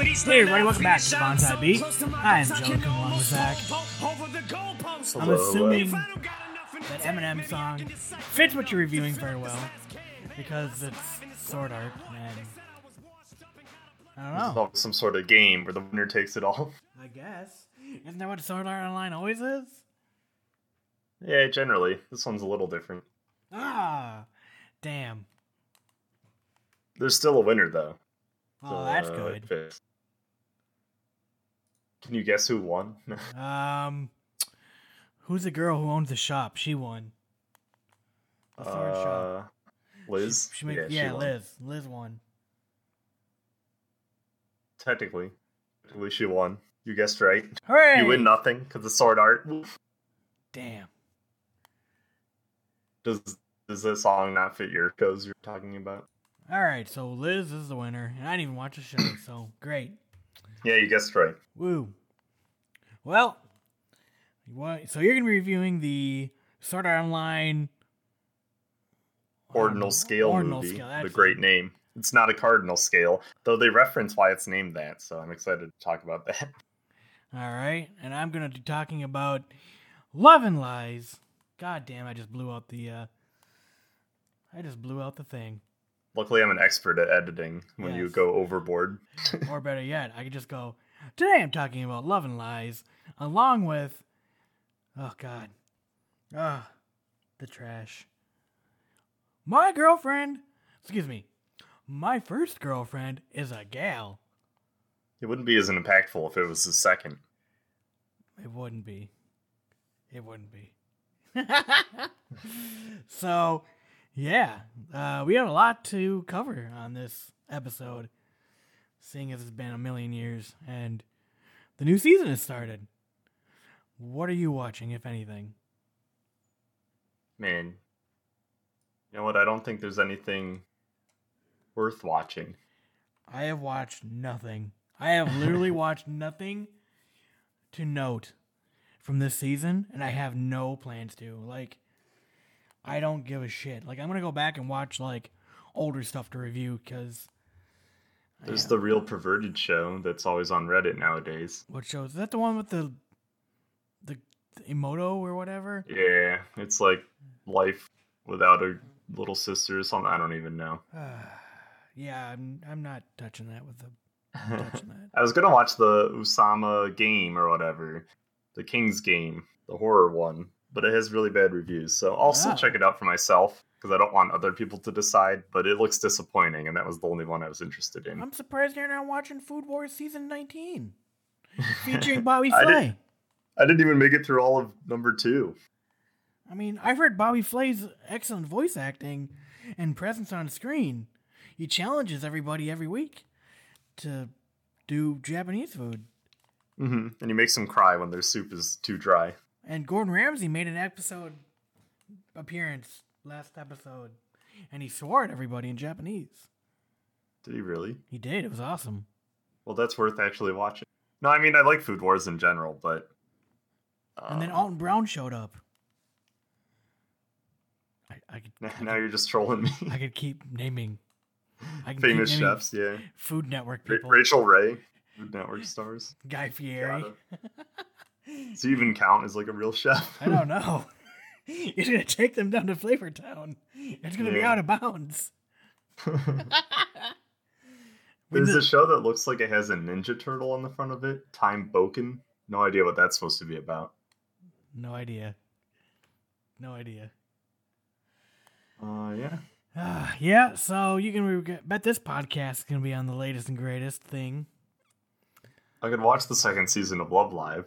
Hey everybody, welcome back to Bonsai Beat. I am Joe, come along with Zac. I'm assuming that Eminem song fits what you're reviewing very well because it's sword art and I don't know. about some sort of game where the winner takes it all. I guess isn't that what sword art online always is? Yeah, generally. This one's a little different. Ah, damn. There's still a winner though. Oh, so, that's uh, good. Can you guess who won? Um, who's the girl who owns the shop? She won. The sword shop. uh, Liz. She, she made, yeah, yeah, she won. Liz. Liz won. Technically, technically she won. You guessed right. Hooray! You win nothing because the sword art. Damn. Does does this song not fit your shows you're talking about? All right, so Liz is the winner, and I didn't even watch the show, so great. Yeah, you guessed right. Woo. Well. So you're gonna be reviewing the Sword Art Online Ordinal scale Ordinal movie. scale, the great name. It's not a cardinal scale, though they reference why it's named that. So I'm excited to talk about that. All right, and I'm gonna be talking about Love and Lies. God damn, I just blew out the. uh I just blew out the thing. Luckily, I'm an expert at editing when you go overboard. or better yet, I could just go, Today I'm talking about love and lies, along with Oh god. Ah the trash. My girlfriend excuse me. My first girlfriend is a gal. It wouldn't be as impactful if it was the second. It wouldn't be. It wouldn't be. so, yeah, uh, we have a lot to cover on this episode, seeing as it's been a million years and the new season has started. What are you watching, if anything? Man, you know what? I don't think there's anything worth watching. I have watched nothing. I have literally watched nothing to note from this season, and I have no plans to. Like, I don't give a shit. Like, I'm gonna go back and watch like older stuff to review because There's the real perverted show that's always on Reddit nowadays. what show is that? The one with the the, the imouto or whatever? Yeah, it's like life without a little sister or something. I don't even know. yeah, I'm I'm not touching that with the that. I was gonna watch the Ousama game or whatever, the King's game, the horror one, but it has really bad reviews. So I'll still check it out for myself because I don't want other people to decide. But it looks disappointing, and that was the only one I was interested in. I'm surprised you're not watching Food Wars season 19, featuring Bobby I Flay. didn't- I didn't even make it through all of number two. I mean, I've heard Bobby Flay's excellent voice acting and presence on screen. He challenges everybody every week to do Japanese food. hmm And he makes them cry when their soup is too dry. And Gordon Ramsay made an episode appearance last episode, and he swore at everybody in Japanese. Did he really? He did. It was awesome. Well, that's worth actually watching. No, I mean I like Food Wars in general, but And then Alton um, Brown showed up. I, I could now you're just trolling me. I could keep naming I Famous chefs, yeah. Food Network people. Rachael Ray, Food Network stars. Guy Fieri. Does he even count as like a real chef? I don't know. You're gonna take them down to Flavor Town It's gonna be out of bounds. There's a show that looks like it has a Ninja Turtle on the front of it. Time Bokan. No idea what that's supposed to be about. No idea. No idea. Uh, yeah. Ah, yeah, so you can re- bet this podcast is gonna be on the latest and greatest thing. I could watch the second season of Love Live.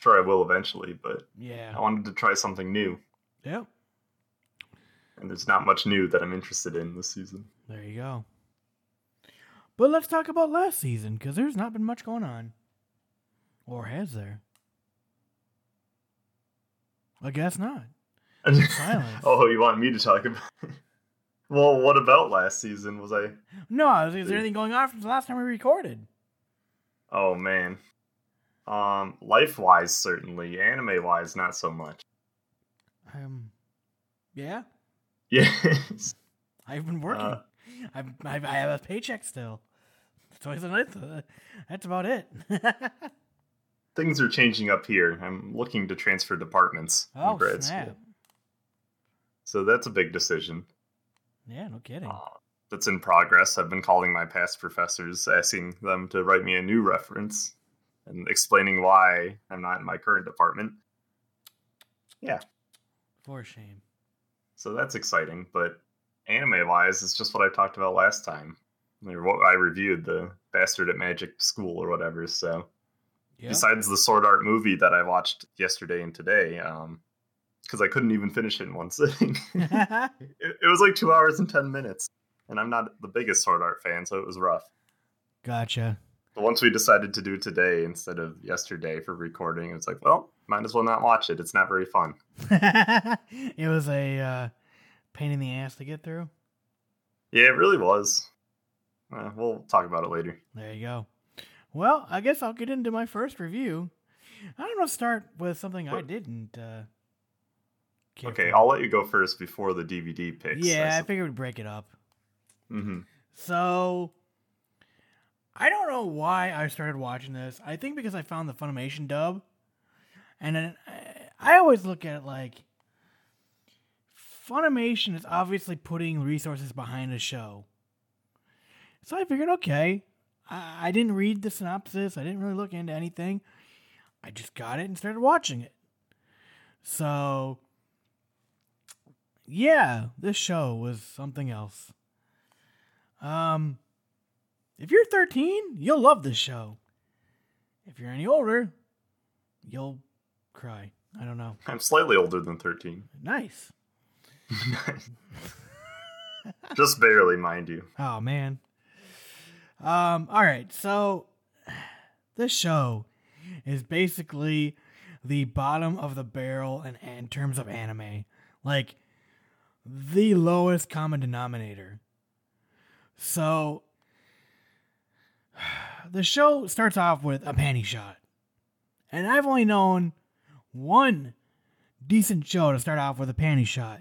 Sure, I will eventually, but Yeah. I wanted to try something new, Yep. and there's not much new that I'm interested in this season. There you go. But let's talk about last season because there's not been much going on, or has there? I guess not. Oh, you want me to talk about? well, what about last season? Was I? No, is, is there anything going on from the last time we recorded? Oh man. Um, life wise, certainly. Anime wise, not so much. Um, yeah, Yes. I've been working. Uh, I've, I've, I have a paycheck still. So that's, that's about it. Things are changing up here. I'm looking to transfer departments in oh grad snap! school. So that's a big decision. Yeah, no kidding. Uh, that's in progress. I've been calling my past professors, asking them to write me a new reference and explaining why I'm not in my current department. Yeah. For shame. So that's exciting. But anime wise, it's just what I talked about last time. Or what I reviewed, the Bastard at Magic School or whatever. So Yeah. besides the Sword Art movie that I watched yesterday and today, um, because I couldn't even finish it in one sitting. it, it was like two hours and ten minutes, and I'm not the biggest Sword Art fan, so it was rough. gotcha. Once we decided to do today instead of yesterday for recording, it's like, well, might as well not watch it. It's not very fun. it was a uh, pain in the ass to get through. Yeah, it really was. Uh, we'll talk about it later. There you go. Well, I guess I'll get into my first review. I'm gonna start with something I didn't. Uh, Okay. I'll let you go first before the DVD picks. Yeah, I figured we'd break it up. hmm So, I don't know why I started watching this. I think because I found the Funimation dub, and then I- I always look at it like Funimation is obviously putting resources behind a show. So I figured, okay, I, I didn't read the synopsis. I didn't really look into anything. I just got it and started watching it. So, yeah, this show was something else. Um, if you're 13, you'll love this show. If you're any older, you'll cry. I don't know. I'm slightly older than 13. Nice. Nice. Just barely, mind you. Oh man. Um. All right. So this show is basically the bottom of the barrel in, in terms of anime, like the lowest common denominator. So the show starts off with a panty shot, and I've only known one decent show to start off with a panty shot.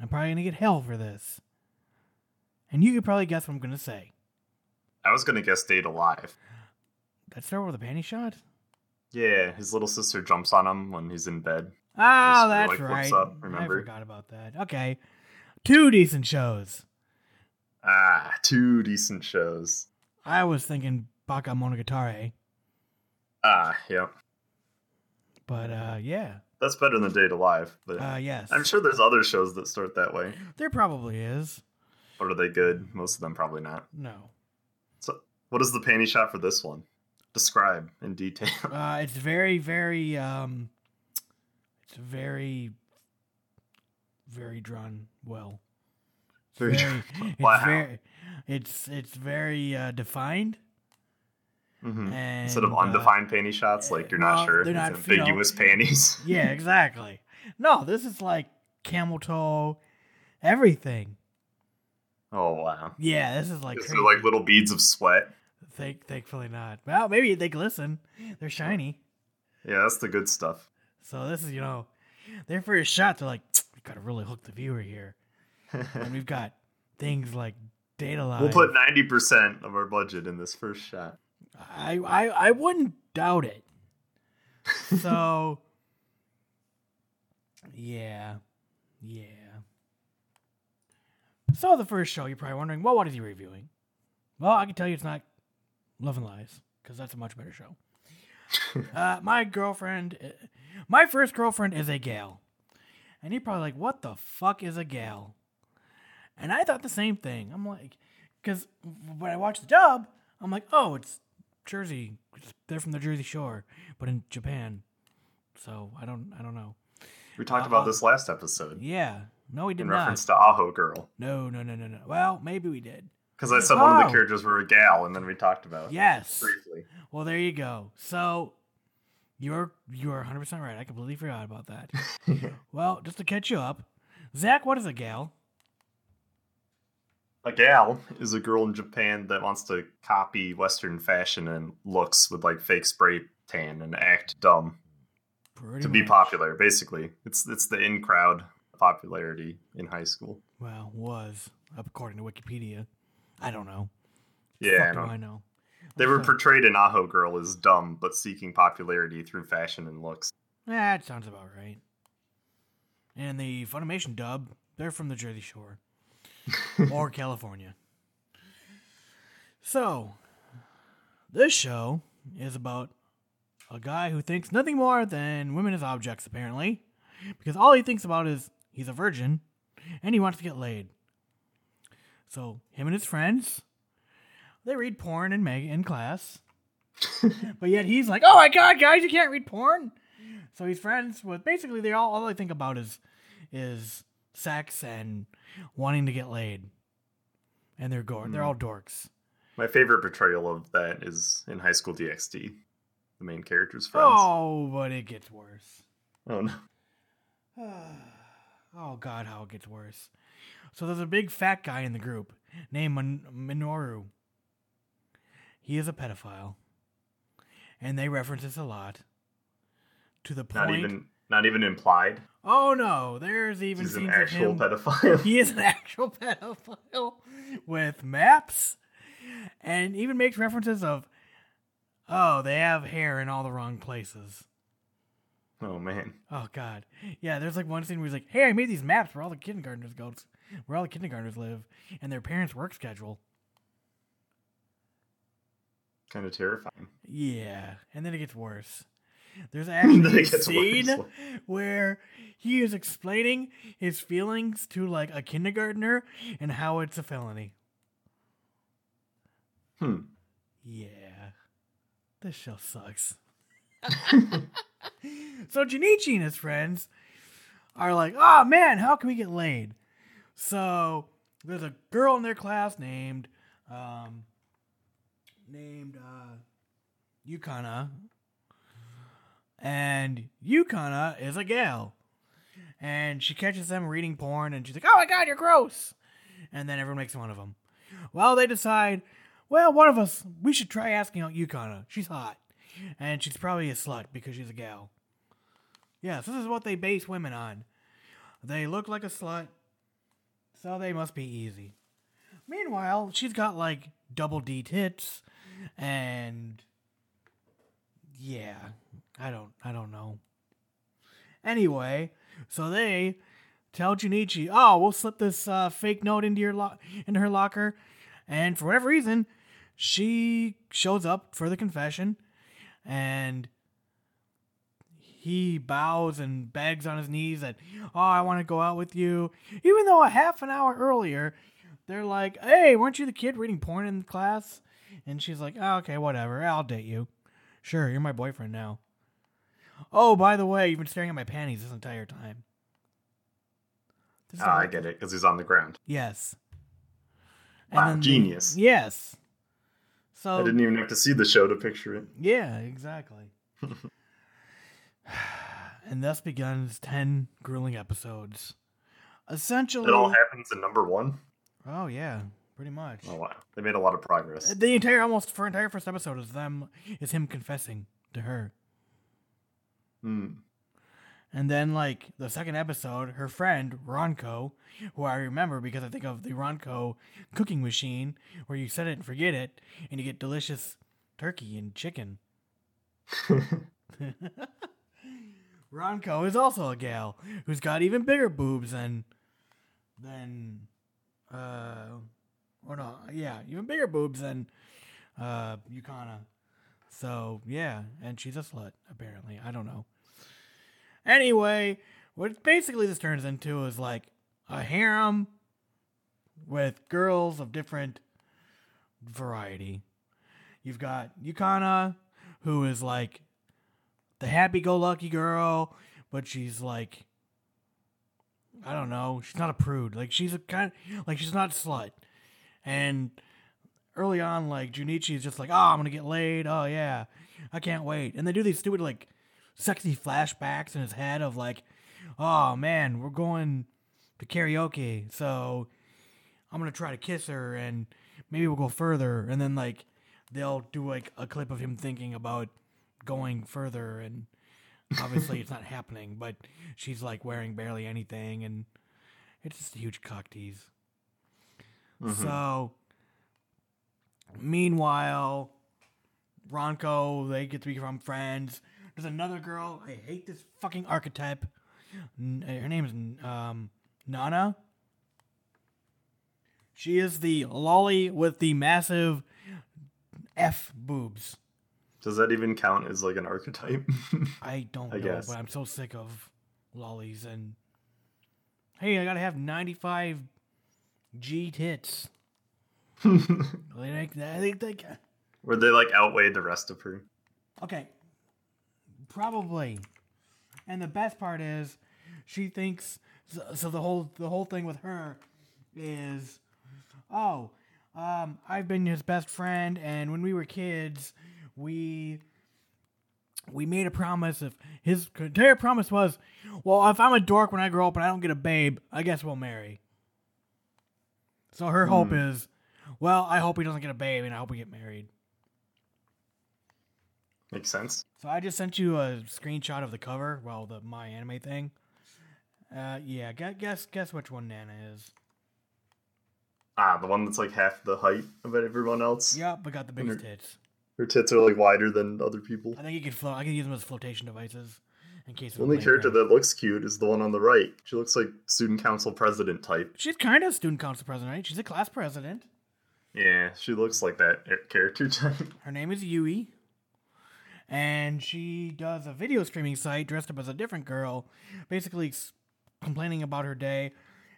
I'm probably gonna get hell for this. And you could probably guess what I'm gonna say. I was gonna guess Date A Live. Let's start with a panty shot. Yeah, his little sister jumps on him when he's in bed. Oh, that's like, right. up, remember? I forgot about that. Okay, two decent shows. Ah, two decent shows. I was thinking Bakemonogatari, Ah, yep. but uh, yeah, That's better than Date A Live. But uh, yes, I'm sure there's other shows that start that way. there probably is. But are they good? Most of them probably not. No, So, what is the panty shot for this one? Describe in detail. uh, it's very, very, um, it's very, very drawn well. It's Very very, drawn- it's very, it's it's very uh, defined. Mhm. And, Instead of uh, undefined panty shots, like you're well, not sure. they're it's not, you know- ambiguous panties. Yeah, exactly. No, this is like camel toe, everything. Oh wow. Yeah, this is like Is like little beads of sweat? Thank, thankfully not. Well, maybe they glisten. They're shiny. Yeah, that's the good stuff. So this is, you know, their first shot. They're like, we gotta really hook the viewer here. And we've got things like Date A Live. We'll put ninety percent of our budget in this first shot. I, I, I wouldn't doubt it. So, yeah, yeah. So the first show, you're probably wondering, well, what is he reviewing? Well, I can tell you it's not Love and Lies because that's a much better show. uh, my girlfriend, uh, my first girlfriend is a gal, and you're probably like, what the fuck is a gal? And I thought the same thing. I'm like, because when I watched the dub, I'm like, oh, it's Jersey. They're from the Jersey Shore, but in Japan. So I don't, I don't know. We talked about this last episode Yeah, no, we did in not. In reference to Aho Girl. No, no, no, no, no. Well, maybe we did. Because I said one of Oh. the characters were a gal, and then we talked about it Yes. briefly. Well, there you go. So you're you're 100 percent right. I completely forgot about that. well, just to catch you up, Zac, what is a gal? A gal is a girl in Japan that wants to copy Western fashion and looks with like fake spray tan and act dumb Pretty to be popular. Basically, it's it's the in crowd popularity in high school. Well, was according to Wikipedia. I don't know. Yeah, I do know. I know. they were portrayed in Aho Girl as dumb but seeking popularity through fashion and looks. That sounds about right. And the Funimation dub, they're from the Jersey Shore or California. So, this show is about a guy who thinks nothing more than women as objects, apparently, because all he thinks about is he's a virgin and he wants to get laid. So, him and his friends, they read porn in, mag- in class. but yet he's like, oh my god, guys, you can't read porn. So he's friends with basically they all all they think about is is sex and wanting to get laid. And they're gore. They're hmm. all dorks. My favorite portrayal of that is in High School DxD. The main character's friends. Oh, but it gets worse. oh no. Oh god, how it gets worse. So there's a big fat guy in the group named Min- Minoru. He is a pedophile. And they reference this a lot. To the point Not even not even implied. Oh no, there's even He's an scenes of actual him pedophile. he is an actual pedophile with maps and even makes references of oh they have hair in all the wrong places oh man. oh god yeah there's like one scene where he's like hey i made these maps where all the kindergartners go where all the kindergartners live and their parents work schedule Kind of terrifying. yeah and then it gets worse there's actually a scene worse. where he is explaining his feelings to like a kindergartner and how it's a felony Hmm. Yeah. This show sucks. so Junichi and his friends are like, oh man, how can we get laid? So there's a girl in their class named um named uh Yukana. And Yukana is a gal. And she catches them reading porn and she's like, Oh my god, you're gross. And then everyone makes fun of them. Well, they decide, well, one of us, we should try asking out Yukana. She's hot. And she's probably a slut because she's a gal. Yes, this is what they base women on. They look like a slut, so they must be easy. Meanwhile, she's got like double D tits and yeah, I don't I don't know. Anyway, so they tell Junichi, "Oh, we'll slip this uh, fake note into your lo- into her locker," and for whatever reason, she shows up for the confession, and he bows and begs on his knees that, "Oh, I want to go out with you," even though a half an hour earlier, they're like, "Hey, weren't you the kid reading porn in class?" And she's like, oh, "Okay, whatever, I'll date you. Sure, you're my boyfriend now." Oh, by the way, you've been staring at my panties this entire time. This Ah, I get it because he's on the ground. Yes. Wow, then genius. yes. So I didn't even have to see the show to picture it. yeah, exactly. and thus begins ten grueling episodes. Essentially, It all happens in number one. oh yeah, pretty much. Oh wow, they made a lot of progress. The entire almost for entire first episode is them is him confessing to her. Hmm. And then, like the second episode, her friend Ronco, who I remember because I think of the Ronco cooking machine, where you set it and forget it, and you get delicious turkey and chicken. Ronco is also a gal who's got even bigger boobs than than Uh, or no, yeah, even bigger boobs than uh, Yukana. So yeah, and she's a slut apparently. I don't know. Anyway, what basically this turns into is like a harem with girls of different variety. You've got Yukana, who is like the happy-go-lucky girl, but she's like I don't know. She's not a prude. Like she's a kind like she's not a slut. And early on, like Junichi is just like, oh, I'm gonna get laid. Oh yeah, I can't wait. And they do these stupid like sexy flashbacks in his head of like, oh man, we're going to karaoke, so I'm gonna try to kiss her and maybe we'll go further. And then like they'll do like a clip of him thinking about going further and obviously it's not happening, but she's like wearing barely anything and it's just a huge cock tease. Mm-hmm. So, meanwhile, Ronco, they get to become friends. There's another girl. I hate this fucking archetype. N- Her name is um, Nana. She is the loli with the massive F boobs. Does that even count as like an archetype? I don't I know, guess. but I'm so sick of lolis and hey, I gotta have 95 G tits. That. They think Where they like outweighed the rest of her. okay, probably. And the best part is, she thinks so, so. The whole the whole thing with her is, oh, um, I've been his best friend, and when we were kids, we we made a promise. If his entire promise was, well, if I'm a dork when I grow up and I don't get a babe, I guess we'll marry. So her hope is, well, I hope he doesn't get a babe, and I hope we get married. Makes sense. So I just sent you a screenshot of the cover, well, the my anime thing. Uh, yeah, guess guess guess which one Nana is. Ah, the one that's like half the height of everyone else. Yeah, but got the biggest Wonder- tits. Her tits are like wider than other people. I think you could float. I can use them as flotation devices in case. The only character that looks cute is the one on the right. She looks like student council president type. She's kind of student council president, right? She's a class president. Yeah, she looks like that character type. Her name is Yui. And she does a video streaming site dressed up as a different girl, basically complaining about her day.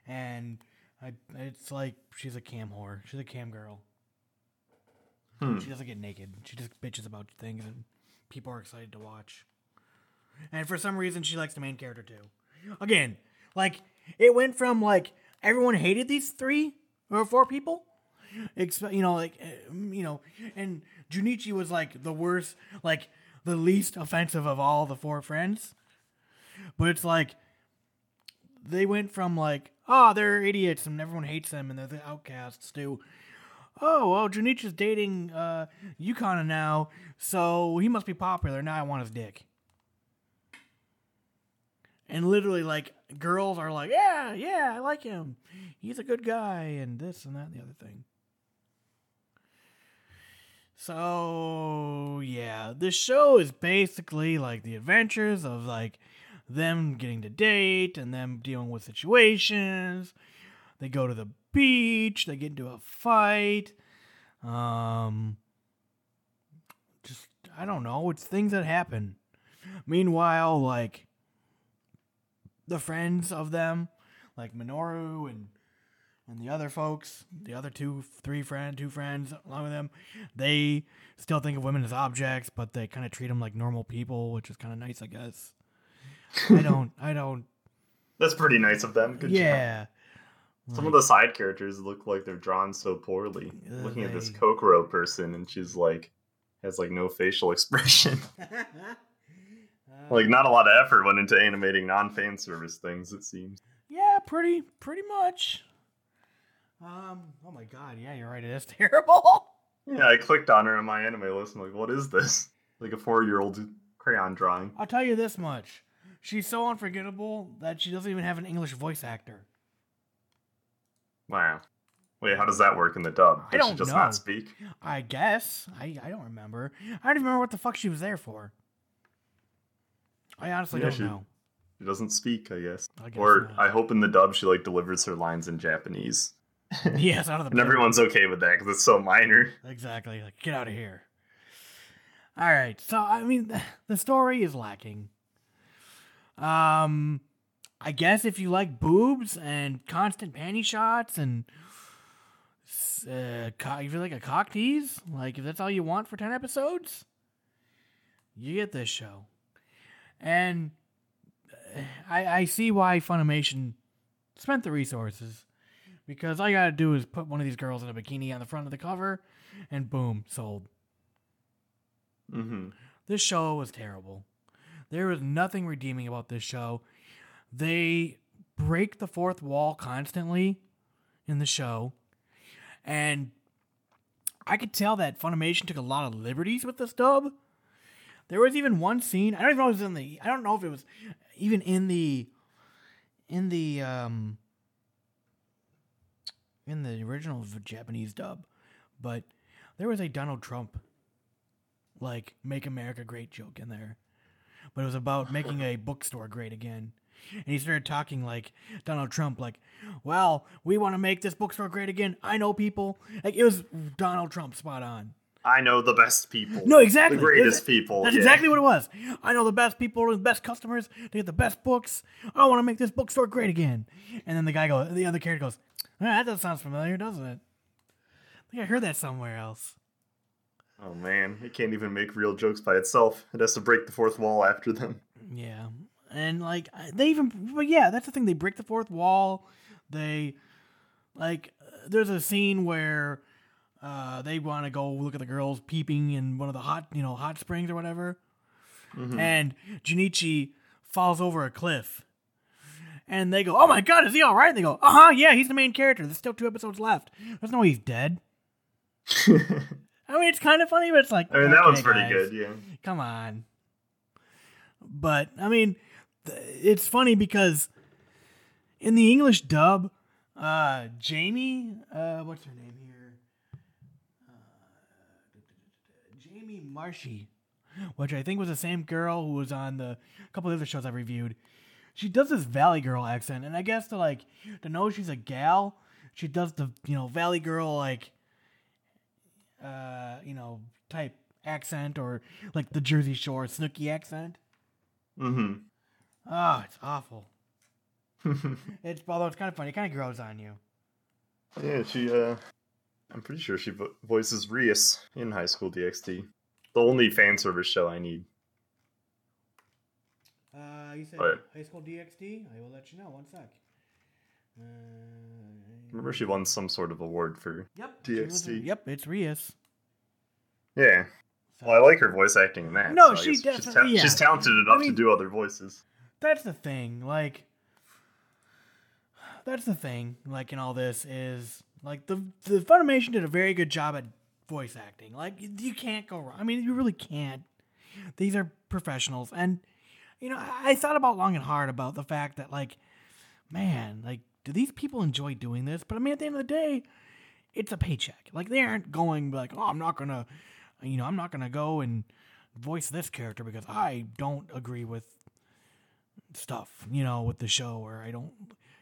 And I, it's like she's a cam whore. She's a cam girl. Hmm. She doesn't get naked. She just bitches about things, and people are excited to watch. And for some reason, she likes the main character too. Again, like it went from like everyone hated these three or four people, exp- you know, like uh, you know, and Junichi was like the worst, like the least offensive of all the four friends. But it's like they went from like, oh, they're idiots and everyone hates them and they're the outcasts to, oh, well, Junichi's dating uh, Yukana now, so he must be popular. Now I want his dick. And literally, like, girls are like, yeah, yeah, I like him. He's a good guy, and this and that and the other thing. So, yeah, this show is basically like the adventures of like them getting to date and them dealing with situations. They go to the beach, they get into a fight. Um just I don't know, it's things that happen. Meanwhile, like the friends of them, like Minoru and and the other folks, the other two, three friend, two friends along with them, they still think of women as objects, but they kind of treat them like normal people, which is kind of nice, I guess. I don't, I don't, That's pretty nice of them. Good job. yeah. Some of the side characters look like they're drawn so poorly. Yeah, Looking at this Kokoro person, and she's like, has like no facial expression. Uh, like, not a lot of effort went into animating non fan service things, it seems. Yeah, pretty, pretty much. Um. Oh my God. Yeah, you're right. It is terrible. Yeah, I clicked on her on my anime list. I'm like, what is this? Like a four year old crayon drawing. I'll tell you this much: she's so unforgettable that she doesn't even have an English voice actor. Wow. Wait, how does that work in the dub? I Does she don't just know. not speak? I guess. I I don't remember. I don't even remember what the fuck she was there for. I honestly Yeah, don't she- know. She doesn't speak, I guess. I guess or not. I hope in the dub she like delivers her lines in Japanese. yes, out of the and everyone's okay with that because it's so minor. Exactly. Like, get out of here. All right. So, I mean, the story is lacking. Um, I guess if you like boobs and constant panty shots and uh, co- if you like a cock tease, like if that's all you want for 10 episodes, you get this show. And uh, I, I see why Funimation spent the resources because all you gotta do is put one of these girls in a bikini on the front of the cover, and boom, sold. Mm-hmm. This show was terrible. There was nothing redeeming about this show. They break the fourth wall constantly in the show, and I could tell that Funimation took a lot of liberties with this dub. There was even one scene. I don't even know if it was in the. I don't know if it was even in the. In the um. In the original Japanese dub, but there was a Donald Trump like make America great joke in there. But it was about making a bookstore great again. And he started talking like Donald Trump, like, well, we want to make this bookstore great again. I know people. Like it was Donald Trump spot on. I know the best people. No, exactly. The greatest That's- people. That's yeah. exactly what it was. I know the best people, the best customers. They get the best books. I want to make this bookstore great again. And then the guy goes, the other character goes, "Ah, that does sounds familiar, doesn't it? I think I heard that somewhere else. Oh man, it can't even make real jokes by itself. It has to break the fourth wall after them. Yeah, and like they even, but yeah, that's the thing. They break the fourth wall. They like there's a scene where uh, they want to go look at the girls peeping in one of the hot, you know, hot springs or whatever, and Junichi falls over a cliff. And they go, "Oh my god, is he all right?" And they go, "Uh huh, yeah, he's the main character. There's still two episodes left. There's no way he's dead." I mean, it's kind of funny, but it's like, I mean, that okay, one's pretty guys. good, yeah. Come on. But I mean, th- it's funny because in the English dub, uh, Jamie, uh, what's her name here? Uh, Jamie Marchi, which I think was the same girl who was on the couple of other shows I reviewed. She does this Valley Girl accent, and I guess to like to know she's a gal, she does the you know Valley Girl like uh, you know, type accent or like the Jersey Shore Snooki accent. Mm-hmm. Oh, it's awful. it's although it's kind of funny. It kind of grows on you. Yeah, she, uh, I'm pretty sure she vo- voices Rias in High School DxD. The only fan service show I need. Uh, you said Right. High School DxD. I will let you know. One sec. Uh, Remember she won some sort of award for. Yep. she was- DxD. Yep, it's Rias. Yeah. Well, I like her voice acting in that. No, so she guess she's, definitely- yeah. she's talented enough I mean- to do other voices. That's the thing. Like, that's the thing. Like in all this is like the the Funimation did a very good job at voice acting. Like you- you can't go wrong. I mean, you really can't. These are professionals, and you know, I, I thought about long and hard about the fact that like, man, like, do these people enjoy doing this? But I mean, at the end of the day, it's a paycheck. Like they aren't going like, oh, I'm not gonna, you know, I'm not gonna go and voice this character because I don't agree with stuff, you know, with the show, or I don't,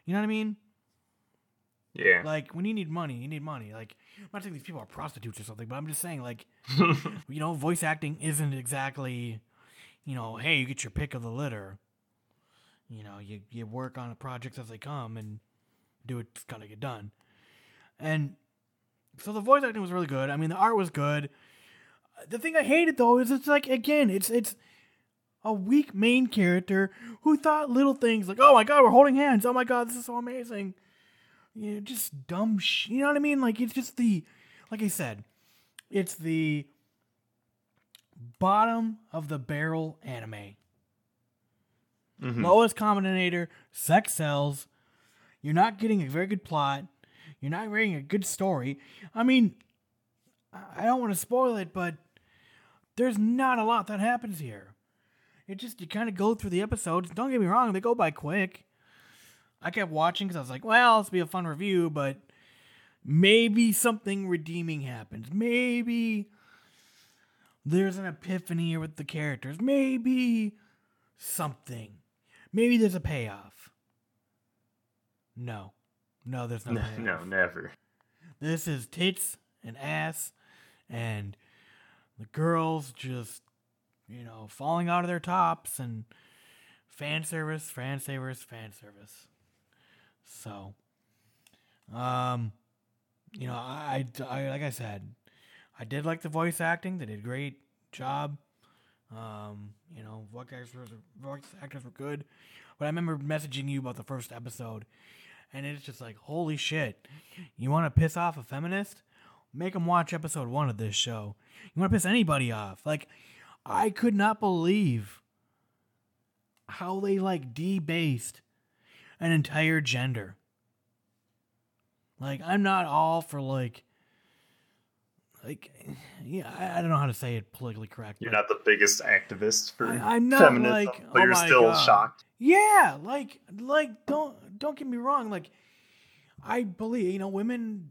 you know what I mean? Yeah. Like when you need money, you need money. Like I'm not saying these people are prostitutes or something, but I'm just saying like, you know, voice acting isn't exactly, you know, hey, you get your pick of the litter. You know, you you work on projects as they come and do what's gotta get done. And so the voice acting was really good. I mean, the art was good. The thing I hated though is it's like again, it's it's a weak main character who thought little things like, "Oh my god, we're holding hands. Oh my god, this is so amazing." You know, just dumb sh- You know what I mean? Like it's just the like I said, it's the bottom of the barrel anime. Mhm. Lowest common denominator, sex sells. You're not getting a very good plot. You're not getting a good story. I mean, I I don't want to spoil it, but there's not a lot that happens here. It just you kind of go through the episodes. Don't get me wrong; they go by quick. I kept watching because I was like, "Well, this will be a fun review," but maybe something redeeming happens. Maybe there's an epiphany here with the characters. Maybe something. Maybe there's a payoff. No, No, there's no. No, half. no, never. This is tits and ass, and the girls just, you know, falling out of their tops and fan service, fan service, fan service. So, um, you know, I, I like I said, I did like the voice acting. They did a great job. Um, you know, voice actors, voice actors were good. But I remember messaging you about the first episode, and it's just like, holy shit! You want to piss off a feminist? Make them watch episode one of this show. You want to piss anybody off? Like, I could not believe how they like debased an entire gender. Like, I'm not all for like, like, yeah, I, I don't know how to say it politically correct. You're not the biggest activist for I- I'm not, feminism, like, but oh you're still God. shocked. Yeah, like like don't don't get me wrong, like I believe, you know, women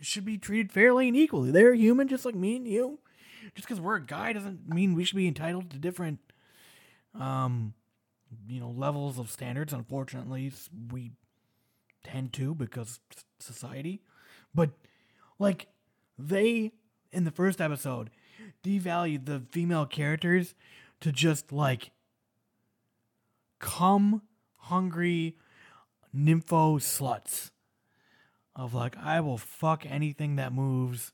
should be treated fairly and equally. They're human just like me and you. Just because we're a guy doesn't mean we should be entitled to different um you know, levels of standards. Unfortunately, we tend to because society. But like they in the first episode devalued the female characters to just like come hungry nympho sluts of like I will fuck anything that moves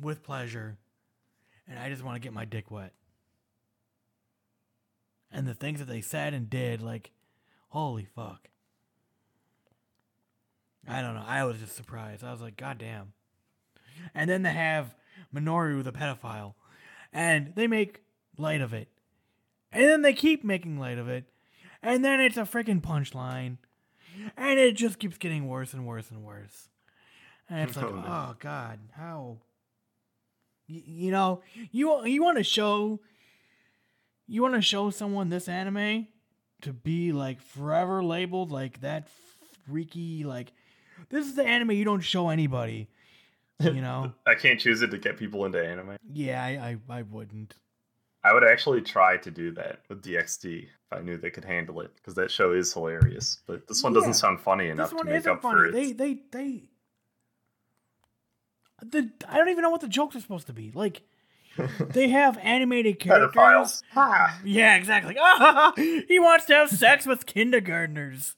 with pleasure and I just want to get my dick wet. And the things that they said and did like holy fuck. I don't know. I was just surprised. I was like god damn. And then they have Minoru the pedophile and they make light of it. And then they keep making light of it. And then it's a freaking punchline. And it just keeps getting worse and worse and worse. And it's like, Oh, oh god, how Y- you know, you you want to show you want to show someone this anime to be like forever labeled like that freaky like this is the anime you don't show anybody. You know? I can't choose it to get people into anime. yeah, I, I I wouldn't. I would actually try to do that with DxD if I knew they could handle it, because that show is hilarious. But this one Yeah. doesn't sound funny enough This to make isn't up funny. for it. They they they. The I don't even know what the jokes are supposed to be. Like, they have animated characters. Ha! Yeah, exactly. Ah, he wants to have sex with kindergartners.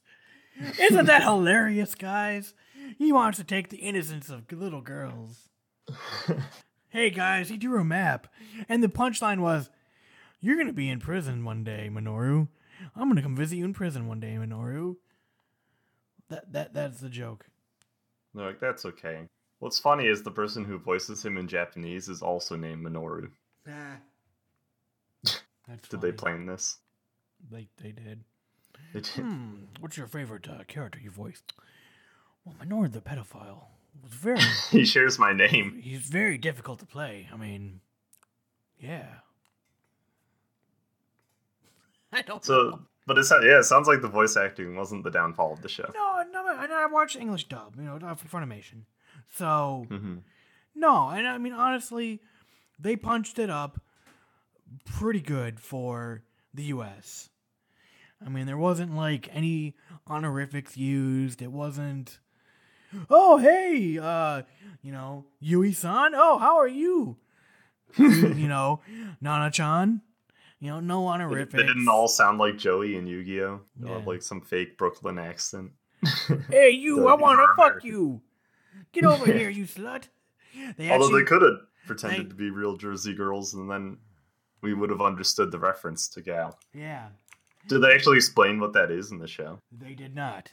Isn't that hilarious, guys? He wants to take the innocence of little girls. hey, guys, he drew a map. And the punchline was, You're going to be in prison one day, Minoru. I'm going to come visit you in prison one day, Minoru. That, that, that's the joke. They're like, that's okay. What's funny is the person who voices him in Japanese is also named Minoru. That's Did they funny. plan this? They, they did. They did. Hmm, what's your favorite uh, character you voiced? Well, Minoru the pedophile was very he shares my name. he's very difficult to play. I mean, yeah. I don't know. So, but it's yeah, it sounds like the voice acting wasn't the downfall of the show. No, no, and I watched English dub, you know, from Funimation. So hmm no, and I mean honestly, they punched it up pretty good for the U.S. I mean, there wasn't like any honorifics used. It wasn't. Oh hey, uh, you know, Yui-san. Oh, how are you? you know, Nana-chan. You know, no honorifics. they didn't all sound like Joey and Yu-Gi-Oh. They Yeah. had, like some fake Brooklyn accent. Hey, you! I want to fuck you. Get over here, you slut. They Although actually, they could have pretended they- to be real Jersey girls, and then we would have understood the reference to Gal. yeah, Did they actually explain what that is in the show? they did not.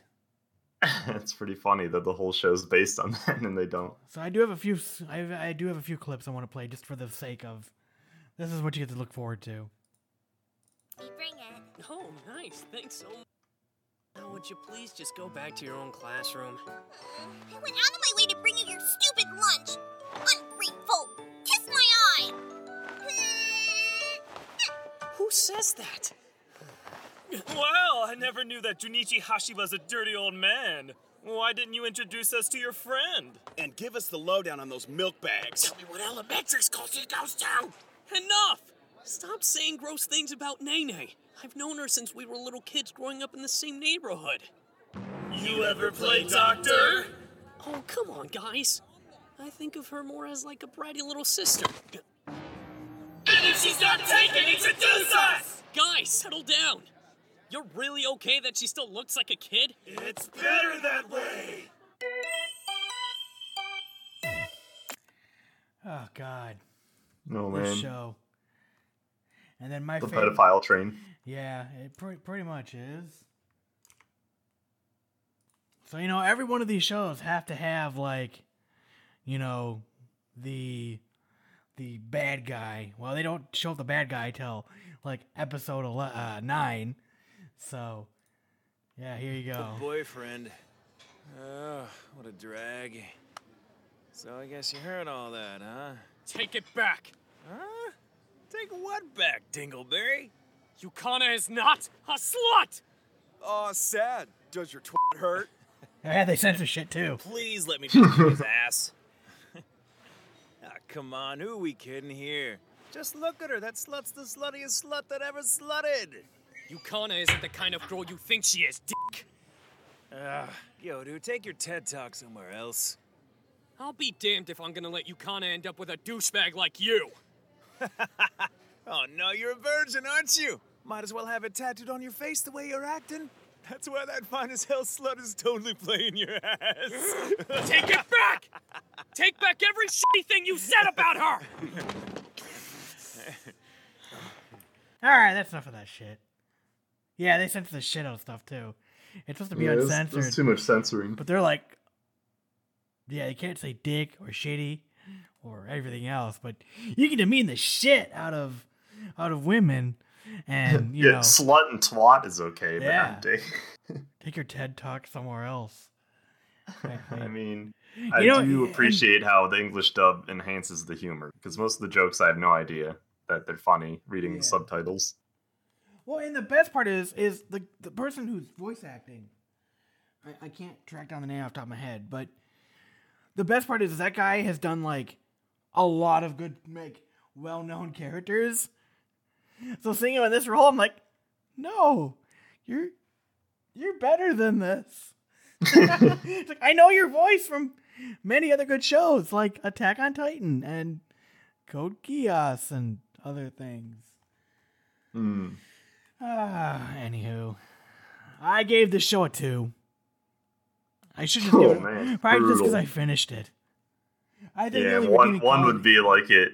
it's pretty funny that the whole show's based on that, and they don't. So I do have a few. s- I, have- I do have a few clips I want to play just for the sake of. This is what you get to look forward to. You bring it. Oh, nice. Thanks so much. Now, would you please just go back to your own classroom? I went out of my way to bring you your stupid lunch. Ungrateful. Kiss my eye. Who says that? Well, I never knew that Junichi Hashi was a dirty old man. Why didn't you introduce us to your friend? And give us the lowdown on those milk bags. Tell me what elementary school she goes to! Enough! Stop saying gross things about Nene. I've known her since we were little kids growing up in the same neighborhood. You ever play doctor? Oh, come on, guys. I think of her more as like a bratty little sister. And if she's not taken, introduce us! Guys, settle down. You're really okay that she still looks like a kid? It's better that way! Oh God, No this man, show. And then my the favorite. pedophile train. Yeah, it pretty pretty much is. So you know, every one of these shows have to have like, you know, the the bad guy. Well, they don't show the bad guy till like episode ele- uh, nine. So, yeah, here you go. Boyfriend. Oh, what a drag. So I guess you heard all that, huh? Take it back. Huh? Take what back, Dingleberry? Yukana is not a slut! Oh, sad. Does your twat hurt? Yeah, they censor shit too. Please let me punch his ass. ah, come on, who we kidding here? Just look at her. That slut's the sluttiest slut that ever slutted. Yukana isn't the kind of girl you think she is, dick. Ugh, yo, dude, take your TED talk somewhere else. I'll be damned if I'm gonna let Yukana end up with a douchebag like you. Oh no, you're a virgin, aren't you? Might as well have it tattooed on your face the way you're acting. That's why that fine as hell slut is totally playing your ass. Take it back! Take back every shitty thing you said about her! All right, that's enough of that shit. Yeah, they censor the shit out of stuff too. It's supposed to be Yeah, uncensored. there's too much censoring. But they're like, yeah, you can't say dick or shitty or everything else, but you can demean the shit out of out of women, and you yeah, know, slut and twat is okay, but Yeah. not dick. take your TED talk somewhere else. I- I- mean, You I know, do and- appreciate how the English dub enhances the humor because most of the jokes I have no idea that they're funny reading Yeah. the subtitles. Well, and the best part is is the the person who's voice acting. I, I can't track down the name off the top of my head, but the best part is, is that guy has done like a lot of good, like well known characters. So seeing him in this role, I'm like, no, you're you're better than this. Like, I know your voice from many other good shows like Attack on Titan and Code Geass and other things. Hmm. Ah, anywho, I gave this show a two. I should just Oh, give it man, probably just because. I finished it. I think the Yeah, one one would be like it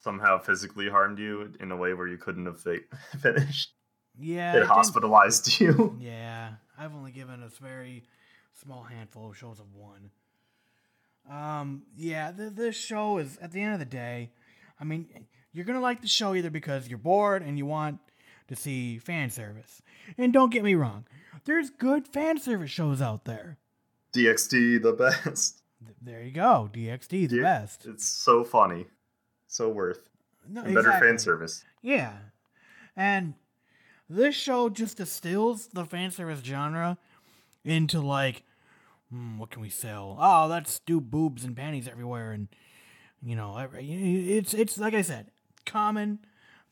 somehow physically harmed you in a way where you couldn't have fi- finished. yeah, It hospitalized you. Yeah, I've only given a very small handful of shows of one. Um, yeah, th- this show is at the end of the day. I mean, you're gonna like the show either because you're bored and you want to see fan service. And don't get me wrong, there's good fan service shows out there. DXD the best. There you go, DXD the best. It's so funny, so worth. No, And better fan service. Yeah. And this show just distills the fan service genre into like, hmm, what can we sell? Oh, let's do boobs and panties everywhere, and you know, it's it's like I said, common,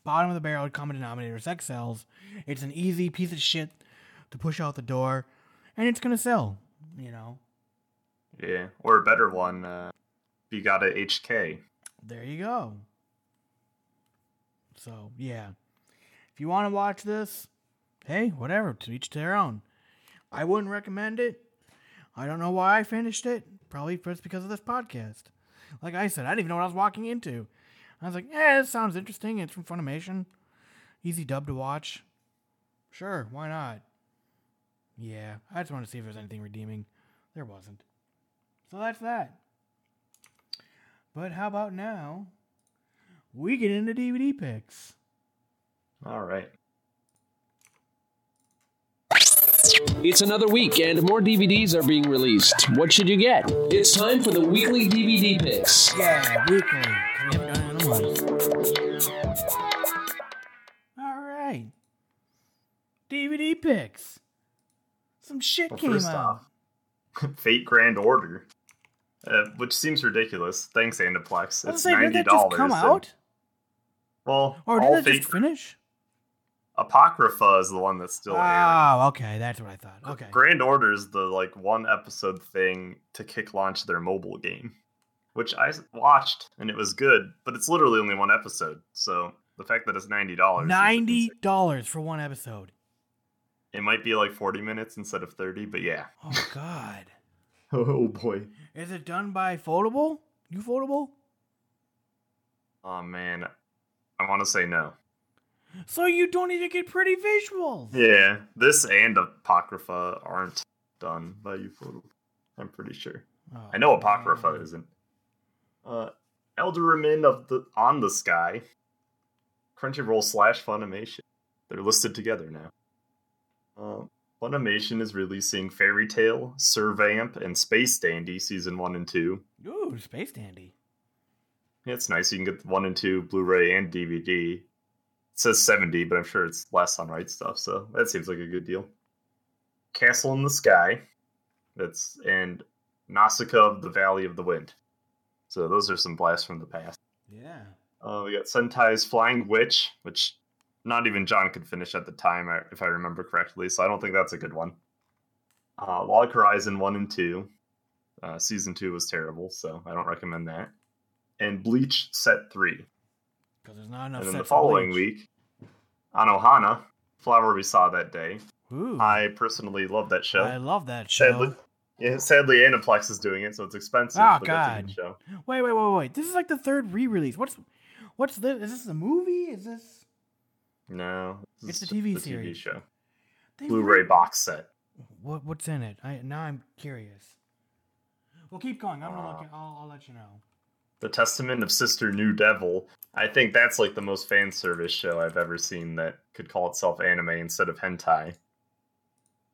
bottom of the barrel, common denominator. Sex sells. It's an easy piece of shit to push out the door, and it's gonna sell. You know, Yeah, or a better one. Uh, you got a HK. there you go. So yeah, if you want to watch this, hey, whatever, to each their own. I wouldn't recommend it. I don't know why I finished it. Probably just because of this podcast. Like I said, I didn't even know what I was walking into. I was like, yeah, this sounds interesting. It's from Funimation. Easy dub to watch. Sure, why not? Yeah, I just wanted to see if there's anything redeeming. There wasn't. So that's that. But how about now? We get into DVD picks. All right. It's another week and more DVDs are being released. What should you get? It's time for the weekly DVD picks. Yeah, weekly. DVD picks. Some shit Well, came first out. off, Fate Grand Order, uh, which seems ridiculous. Thanks, Aniplex. Was It's did ninety dollars. come out? Well, Or did that just finish? Apocrypha is the one that's still airing. Oh, okay, that's what I thought. Okay. Grand Order is the like one episode thing to kick launch their mobile game, which I watched and it was good, but it's literally only one episode. So the fact that it's ninety dollars, Ninety dollars for one episode. It might be like forty minutes instead of thirty, but yeah. Oh God. Oh boy. Is it done by ufotable? You Foldable? Oh man, I want to say no. So you don't even get pretty visuals. Yeah, this and Apocrypha aren't done by ufotable. I'm pretty sure. Oh, I know Apocrypha isn't. Uh, Alderamin of the On the Sky, Crunchyroll slash Funimation. They're listed together now. Uh, Funimation is releasing Fairy Tail, Servamp, and Space Dandy season one and two. Ooh, Space Dandy. Yeah, it's nice. You can get one and two Blu-ray and DVD. It says 70, but I'm sure it's less on Right Stuf, so that seems like a good deal. Castle in the Sky. That's and Nausicaa of the Valley of the Wind. So those are some blasts from the past. Yeah. Uh, we got Sentai's Flying Witch, which not even John could finish at the time, if I remember correctly. So I don't think that's a good one. Uh, Log Horizon one and two. Uh, season two was terrible, so I don't recommend that. And Bleach Set three. Because there's not enough. and then the following week, Anohana, Flower We Saw That Day. Ooh. I personally love that show. I love that show. Sadly, yeah, sadly, Aniplex is doing it, so it's expensive. Oh but that's a good God. Wait, wait, wait, wait. This is like the third re-release. What's, what's this? Is this a movie? Is this? No, It's the TV series. show. They Blu-ray box set. What what's in it? I now I'm curious. Well, keep going. I'm gonna Uh, look. At, I'll, I'll let you know. The Testament of Sister New Devil. I think that's like the most fan service show I've ever seen that could call itself anime instead of hentai.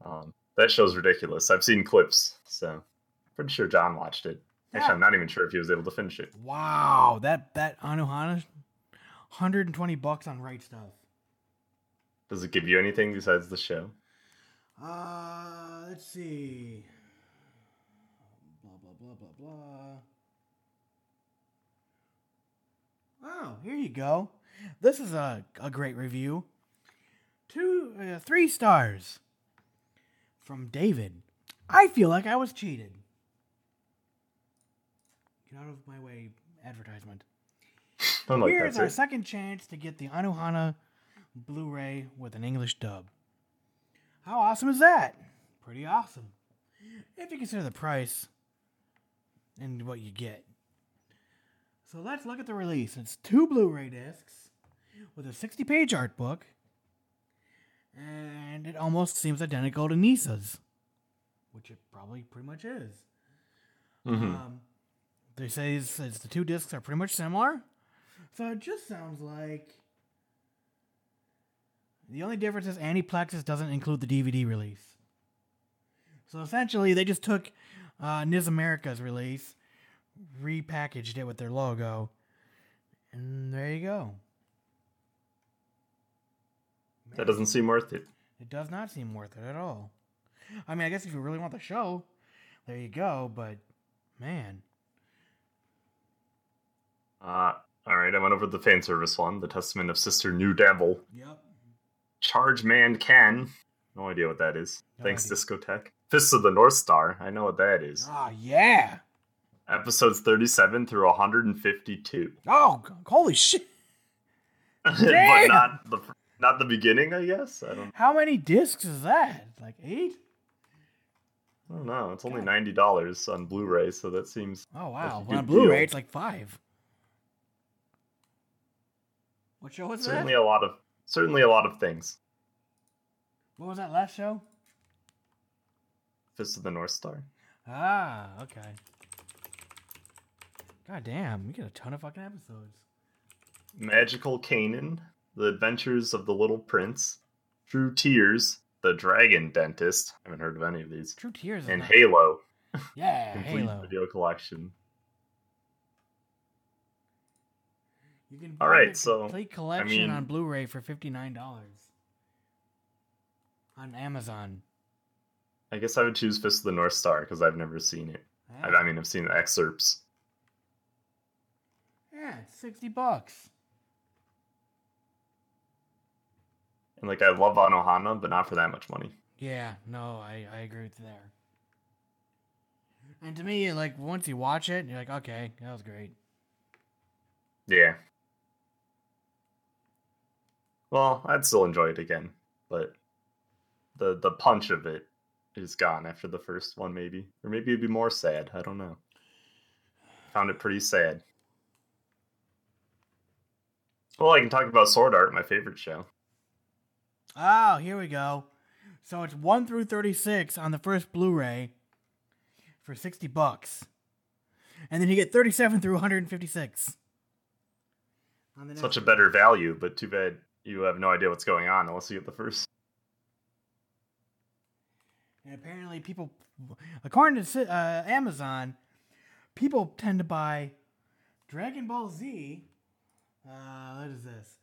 Um, that show's ridiculous. I've seen clips, so pretty sure John watched it. Actually, I'm not even sure if he was able to finish it. Wow, that that Anohana, 120 bucks on Right Stuf. Does it give you anything besides the show? Uh, let's see. Blah blah blah blah blah. Oh, here you go. This is a, a great review. Two, uh, three stars from David. I feel like I was cheated. Get out of my way, advertisement. Unlike Here's our second chance to get the Anohana Blu-ray with an English dub. How awesome is that? Pretty awesome. If you consider the price and what you get. So let's look at the release. It's two Blu-ray discs with a 60-page art book, and it almost seems identical to Nisa's, which it probably pretty much is. Mhm. Um, they say it's, it's the two discs are pretty much similar, so it just sounds like the only difference is Aniplex's doesn't include the DVD release. So essentially, they just took uh, NIS America's release, repackaged it with their logo, and there you go. That doesn't seem worth it. It does not seem worth it at all. I mean, I guess if you really want the show, there you go. But man, Uh, all right, I went over the fan service one, the Testament of Sister New Devil. Yep. Charge Man Ken. No idea what that is. No Thanks, idea. Discotek. Fists of the North Star. I know what that is. ah, yeah. Episodes 37 through 152. Oh, holy shit! but not the not the beginning, I guess. I don't, How many discs is that? Like eight? I don't know. It's only ninety dollars on Blu-ray, so that seems. Oh wow! good on Blu-ray, deal. it's like five. What show was certainly that? Certainly a lot of certainly a lot of things. What was that last show? Fist of the North Star. Ah, okay. God damn, we get a ton of fucking episodes. Magical Canan, The Adventures of the Little Prince, True Tears, The Dragon Dentist. I haven't heard of any of these. True Tears. And Halo, Yeah, complete Halo. video collection. You can All right, so, complete I collection mean- on Blu-ray for fifty nine dollars on Amazon. I guess I would choose Fist of the North Star because I've never seen it. Ah. I, I mean, I've seen the excerpts. Yeah, sixty bucks. And like I love Anohana, but not for that much money. Yeah, no, I, I agree with you there. And to me, like once you watch it, you're like, okay, that was great. Yeah. Well, I'd still enjoy it again, but the the punch of it is gone after the first one, maybe, or maybe it'd be more sad. I don't know. Found it pretty sad. Well, I can talk about Sword Art, my favorite show. Oh, here we go. So it's one through thirty-six on the first Blu-ray for sixty bucks, and then you get thirty-seven through one hundred and fifty-six. On Such a better value, but too bad you have no idea what's going on unless you get the first. And apparently, people, according to uh, Amazon, people tend to buy Dragon Ball Z. Uh, what is this?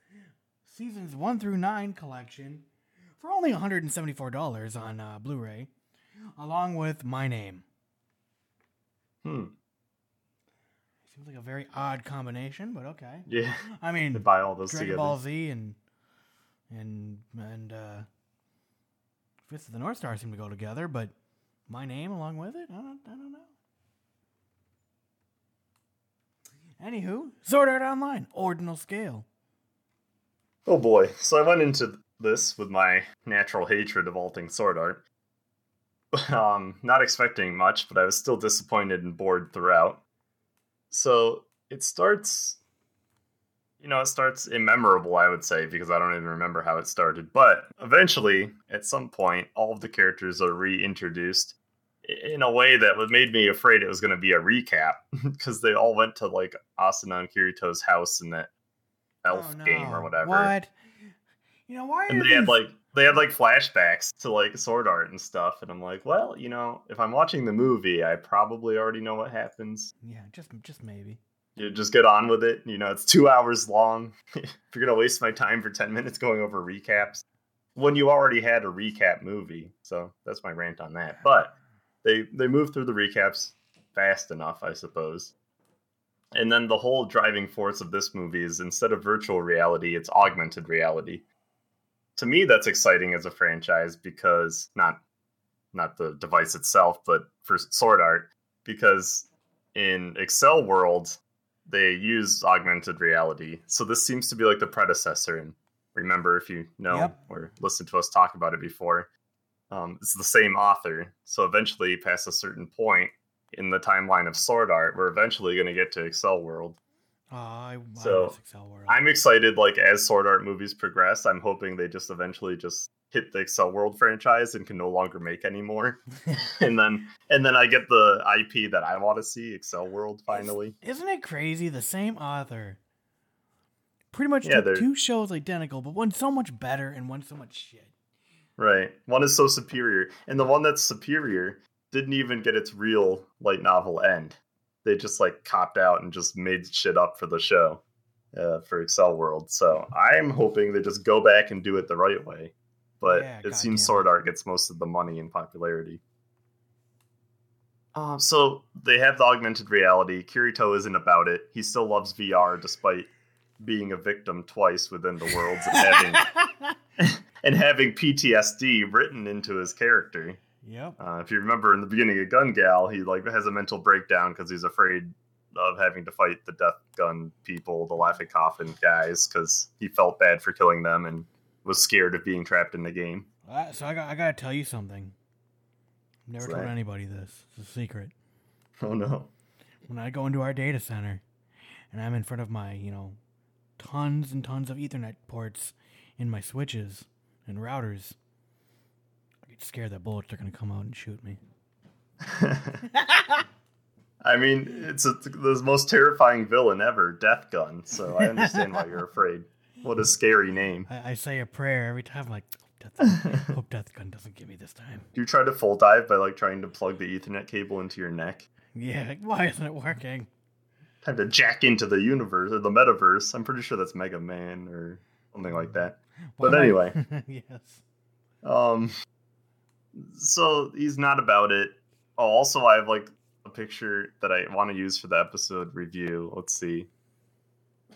Seasons one through nine collection for only one hundred and seventy-four dollars on uh, Blu-ray, along with My Name. Hmm. Seems like a very odd combination, but okay. Yeah. I mean, to buy all those Dragon together. Ball Z and and and uh, Fist of the North Star seem to go together, but my name along with it, I don't, I don't know. Anywho, Sword Art Online, ordinal scale. Oh boy. So I went into this with my natural hatred of all things sword art. Um, not expecting much, but I was still disappointed and bored throughout. So it starts you know, it starts immemorable, I would say, because I don't even remember how it started. But eventually, at some point, all of the characters are reintroduced in a way that made me afraid it was going to be a recap because they all went to like Asuna and Kirito's house in that elf Oh, no. game or whatever. What? You know why? And are they had like they had like flashbacks to like sword art and stuff, and I'm like, well, you know, if I'm watching the movie, I probably already know what happens. yeah, just just maybe. You just get on with it. You know, it's two hours long. if you're gonna waste my time for ten minutes going over recaps, when you already had a recap movie, so that's my rant on that. But they they move through the recaps fast enough, I suppose. And then the whole driving force of this movie is instead of virtual reality, it's augmented reality. To me, that's exciting as a franchise because not not the device itself, but for Sword Art, because in Accel World, they use augmented reality. So this seems to be like the predecessor. And remember, if you know Yep. or listened to us talk about it before, um, it's the same author. So eventually, past a certain point in the timeline of Sword Art, we're eventually going to get to Accel World. Oh, I, I So, miss Accel World. I'm excited. Like as Sword Art movies progress, I'm hoping they just eventually just hit the Accel World franchise and can no longer make anymore. and then and then I get the IP that I want to see, Accel World finally. Isn't it crazy? The same author pretty much Yeah, two shows identical, but one so much better and one so much shit. Right. One is so superior. And the one that's superior didn't even get its real light novel end. They just like copped out and just made shit up for the show. Uh, for Accel World. So I'm hoping they just go back and do it the right way. But Yeah, it goddamn seems Sword Art gets most of the money and popularity. Um, so they have the augmented reality. Kirito isn't about it. He still loves VR despite being a victim twice within the worlds and having and having PTSD written into his character. Yep. Uh, if you remember in the beginning of Gun Gale, he like has a mental breakdown because he's afraid of having to fight the Death Gun people, the Laughing Coffin guys, because he felt bad for killing them and was scared of being trapped in the game. Uh, so I got I gotta tell you something. I've never What's told that? anybody this. It's a secret. Oh no! When I go into our data center and I'm in front of my, you know, tons and tons of Ethernet ports in my switches and routers, I get scared that bullets are gonna come out and shoot me. I mean, it's a, the most terrifying villain ever, Death Gun. So I understand why you're afraid. What a scary name. I, I say a prayer every time, like, hope Death, hope Death Gun doesn't get me this time. Do you try to full dive by like trying to plug the Ethernet cable into your neck? Yeah, like, why isn't it working? Time to jack into the universe or the metaverse. I'm pretty sure that's Mega Man or something like that. Why But anyway. yes. Um, so he's not about it. Oh, also, I have like a picture that I want to use for the episode review. Let's see.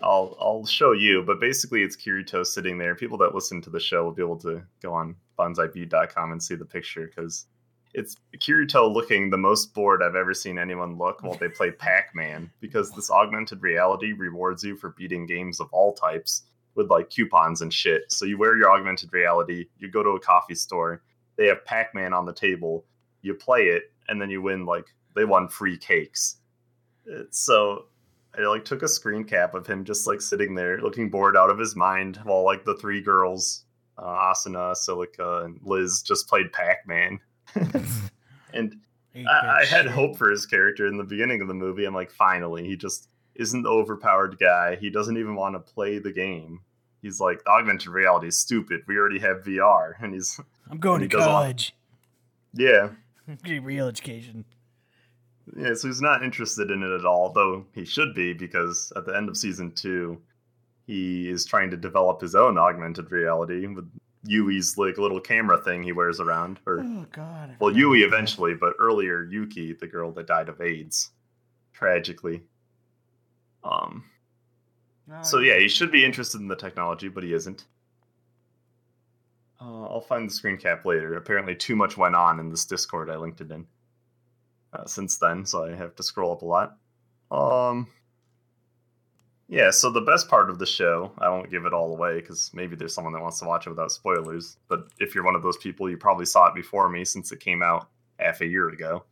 I'll I'll show you, but basically it's Kirito sitting there. People that listen to the show will be able to go on bonsaibeat.com and see the picture because it's Kirito looking the most bored I've ever seen anyone look while they play Pac-Man because this augmented reality rewards you for beating games of all types with like coupons and shit. So you wear your augmented reality, you go to a coffee store, they have Pac-Man on the table, you play it, and then you win like they won free cakes. Uh, so I like took a screen cap of him just like sitting there looking bored out of his mind while like the three girls, uh, Asuna, Silica, and Liz just played Pac-Man. and I, I, had hope for his character in the beginning of the movie. I'm like, finally, he just isn't the overpowered guy. He doesn't even want to play the game. He's like, augmented reality is stupid. We already have VR, and he's. I'm going to college. Yeah. Real education. Yeah, so he's not interested in it at all, though he should be because at the end of season two, he is trying to develop his own augmented reality with Yui's like little camera thing he wears around. Or oh god. Well, Yui eventually, but earlier Yuki, the girl that died of AIDS, tragically. Um. so yeah, he should be interested in the technology, but he isn't. Uh, I'll find the screen cap later. Apparently, too much went on in this Discord I linked it in uh, since then, so I have to scroll up a lot. Um, yeah, so the best part of the show, I won't give it all away because maybe there's someone that wants to watch it without spoilers. But if you're one of those people, you probably saw it before me since it came out half a year ago.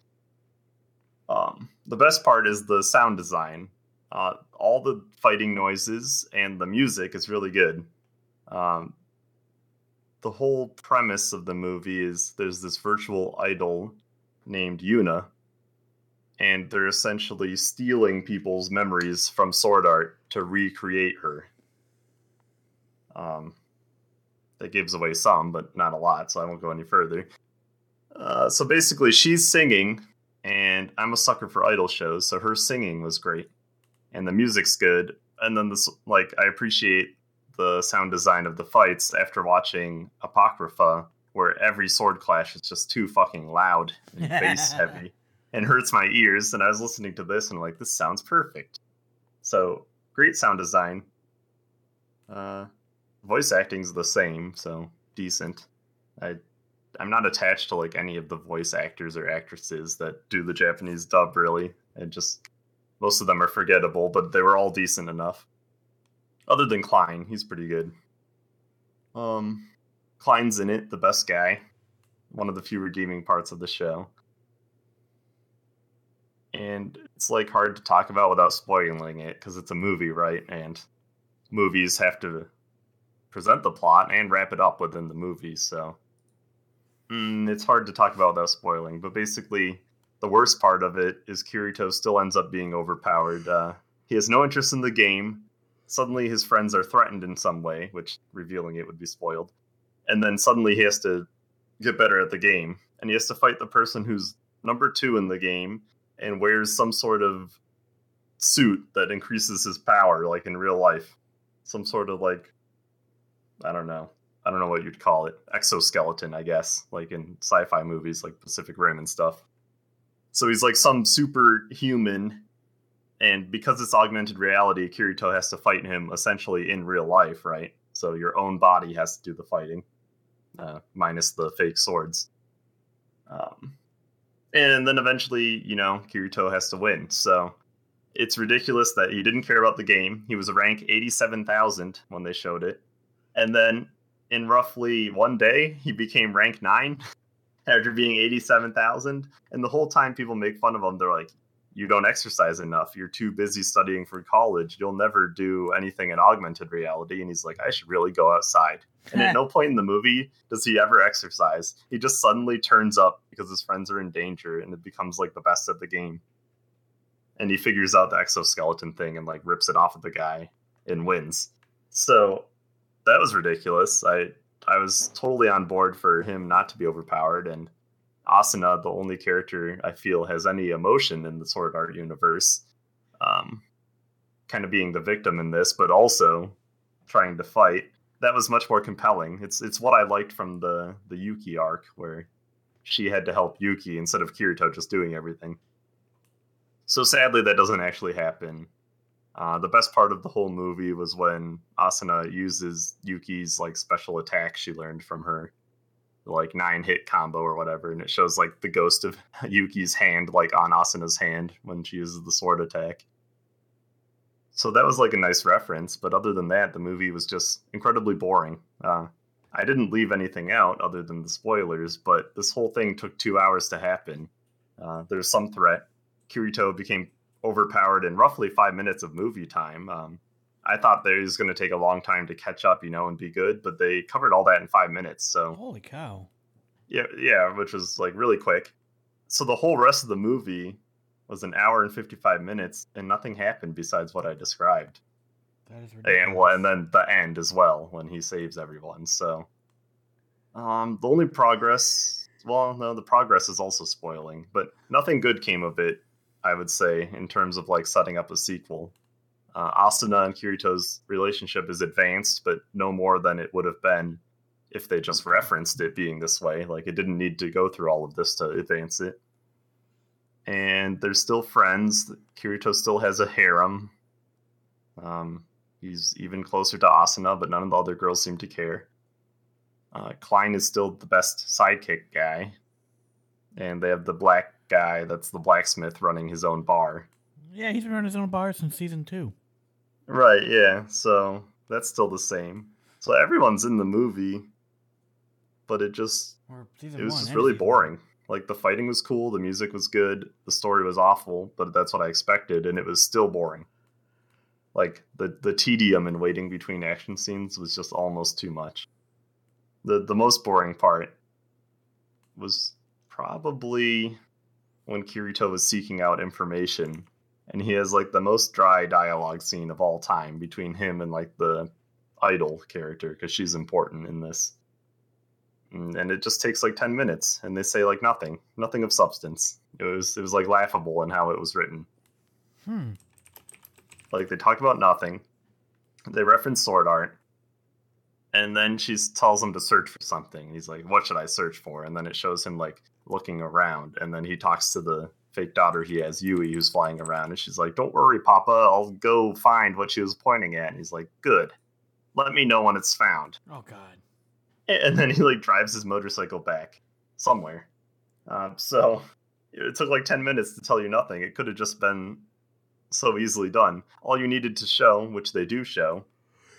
Um, the best part is the sound design. Uh, all the fighting noises and the music is really good. Um, the whole premise of the movie is there's this virtual idol named Yuna and they're essentially stealing people's memories from Sword Art to recreate her. Um, that gives away some, but not a lot, so I won't go any further. Uh, so basically, she's singing, and I'm a sucker for idol shows, so her singing was great, and the music's good. And then this, like, I appreciate the sound design of the fights after watching Apocrypha, where every sword clash is just too fucking loud and bass heavy and hurts my ears. And I was listening to this and I'm like, this sounds perfect. So great sound design. Uh, voice acting's the same, so decent. I I'm not attached to like any of the voice actors or actresses that do the Japanese dub really. And just most of them are forgettable, but they were all decent enough. Other than Klein, he's pretty good. Um Klein's in it, the best guy. One of the few redeeming parts of the show and it's like hard to talk about without spoiling it because it's a movie, right? And movies have to present the plot and wrap it up within the movie, so mm, it's hard to talk about without spoiling. But basically, the worst part of it is Kirito still ends up being overpowered. Uh, he has no interest in the game. Suddenly, his friends are threatened in some way, which revealing it would be spoiled. And then suddenly, he has to get better at the game, and he has to fight the person who's number two in the game and wears some sort of suit that increases his power, like in real life. Some sort of like, I don't know. I don't know what you'd call it. Exoskeleton, I guess, like in sci fi movies like Pacific Rim and stuff. So he's like some superhuman, and because it's augmented reality, Kirito has to fight him essentially in real life, right? So your own body has to do the fighting, uh, minus the fake swords. Um, and then eventually, you know, Kirito has to win. So it's ridiculous that he didn't care about the game. He was rank 87,000 when they showed it. And then in roughly one day, he became rank 9 after being 87,000. And the whole time people make fun of him, they're like, you don't exercise enough. You're too busy studying for college. You'll never do anything in augmented reality. And he's like, I should really go outside. And at no point in the movie does he ever exercise. He just suddenly turns up because his friends are in danger and it becomes like the best of the game. And he figures out the exoskeleton thing and like rips it off of the guy and wins. So that was ridiculous. I I was totally on board for him not to be overpowered and Asuna, the only character I feel has any emotion in the Sword Art universe, um, kind of being the victim in this, but also trying to fight. That was much more compelling. It's it's what I liked from the the Yuki arc, where she had to help Yuki instead of Kirito just doing everything. So sadly, that doesn't actually happen Uh, the best part of the whole movie was when Asuna uses Yuki's like special attack she learned from her like nine hit combo or whatever, and it shows like the ghost of Yuki's hand like on Asuna's hand when she uses the sword attack. So that was like a nice reference, but other than that, the movie was just incredibly boring. Uh, I didn't leave anything out other than the spoilers, but this whole thing took two hours to happen. Uh, there's some threat. Kirito became overpowered in roughly five minutes of movie time. Um, I thought they was going to take a long time to catch up, you know, and be good, but they covered all that in five minutes. So holy cow! Yeah, yeah, which was like really quick. So the whole rest of the movie was an hour and fifty-five minutes, and nothing happened besides what I described. That is ridiculous. And well, and then the end as well when he saves everyone. So, um, the only progress, well, no, the progress is also spoiling, but nothing good came of it. I would say in terms of like setting up a sequel uh, Asuna and Kirito's relationship is advanced, but no more than it would have been if they just referenced it being this way. Like it didn't need to go through all of this to advance it. And they're still friends. Kirito still has a harem. Um, he's even closer to Asuna, but none of the other girls seem to care. Uh, Klein is still the best sidekick guy. And they have the black guy that's the blacksmith running his own bar. Yeah, he's been running his own bar since season two. Right, yeah. So that's still the same. So everyone's in the movie, but it just it was just really boring. Like the fighting was cool, the music was good, the story was awful, but that's what I expected, and it was still boring. Like the the tedium in waiting between action scenes was just almost too much. The the most boring part was probably when Kirito was seeking out information and he has like the most dry dialogue scene of all time between him and like the idol character because she's important in this. Mm, and it just takes like 10 minutes and they say like nothing nothing of substance. It was it was like laughable in how it was written. Hmm. Like they talk about nothing. They reference sword art. And then she tells him to search for something. He's like what should i search for? And then it shows him like looking around. And then he talks to the fake daughter he has, Yui, who's flying around, and she's like, "Don't worry, Papa, I'll go find what she was pointing at." And he's like, "Good, let me know when it's found." Oh God! And then he like drives his motorcycle back somewhere. Um, so it took like ten minutes to tell you nothing. It could have just been so easily done. All you needed to show, which they do show,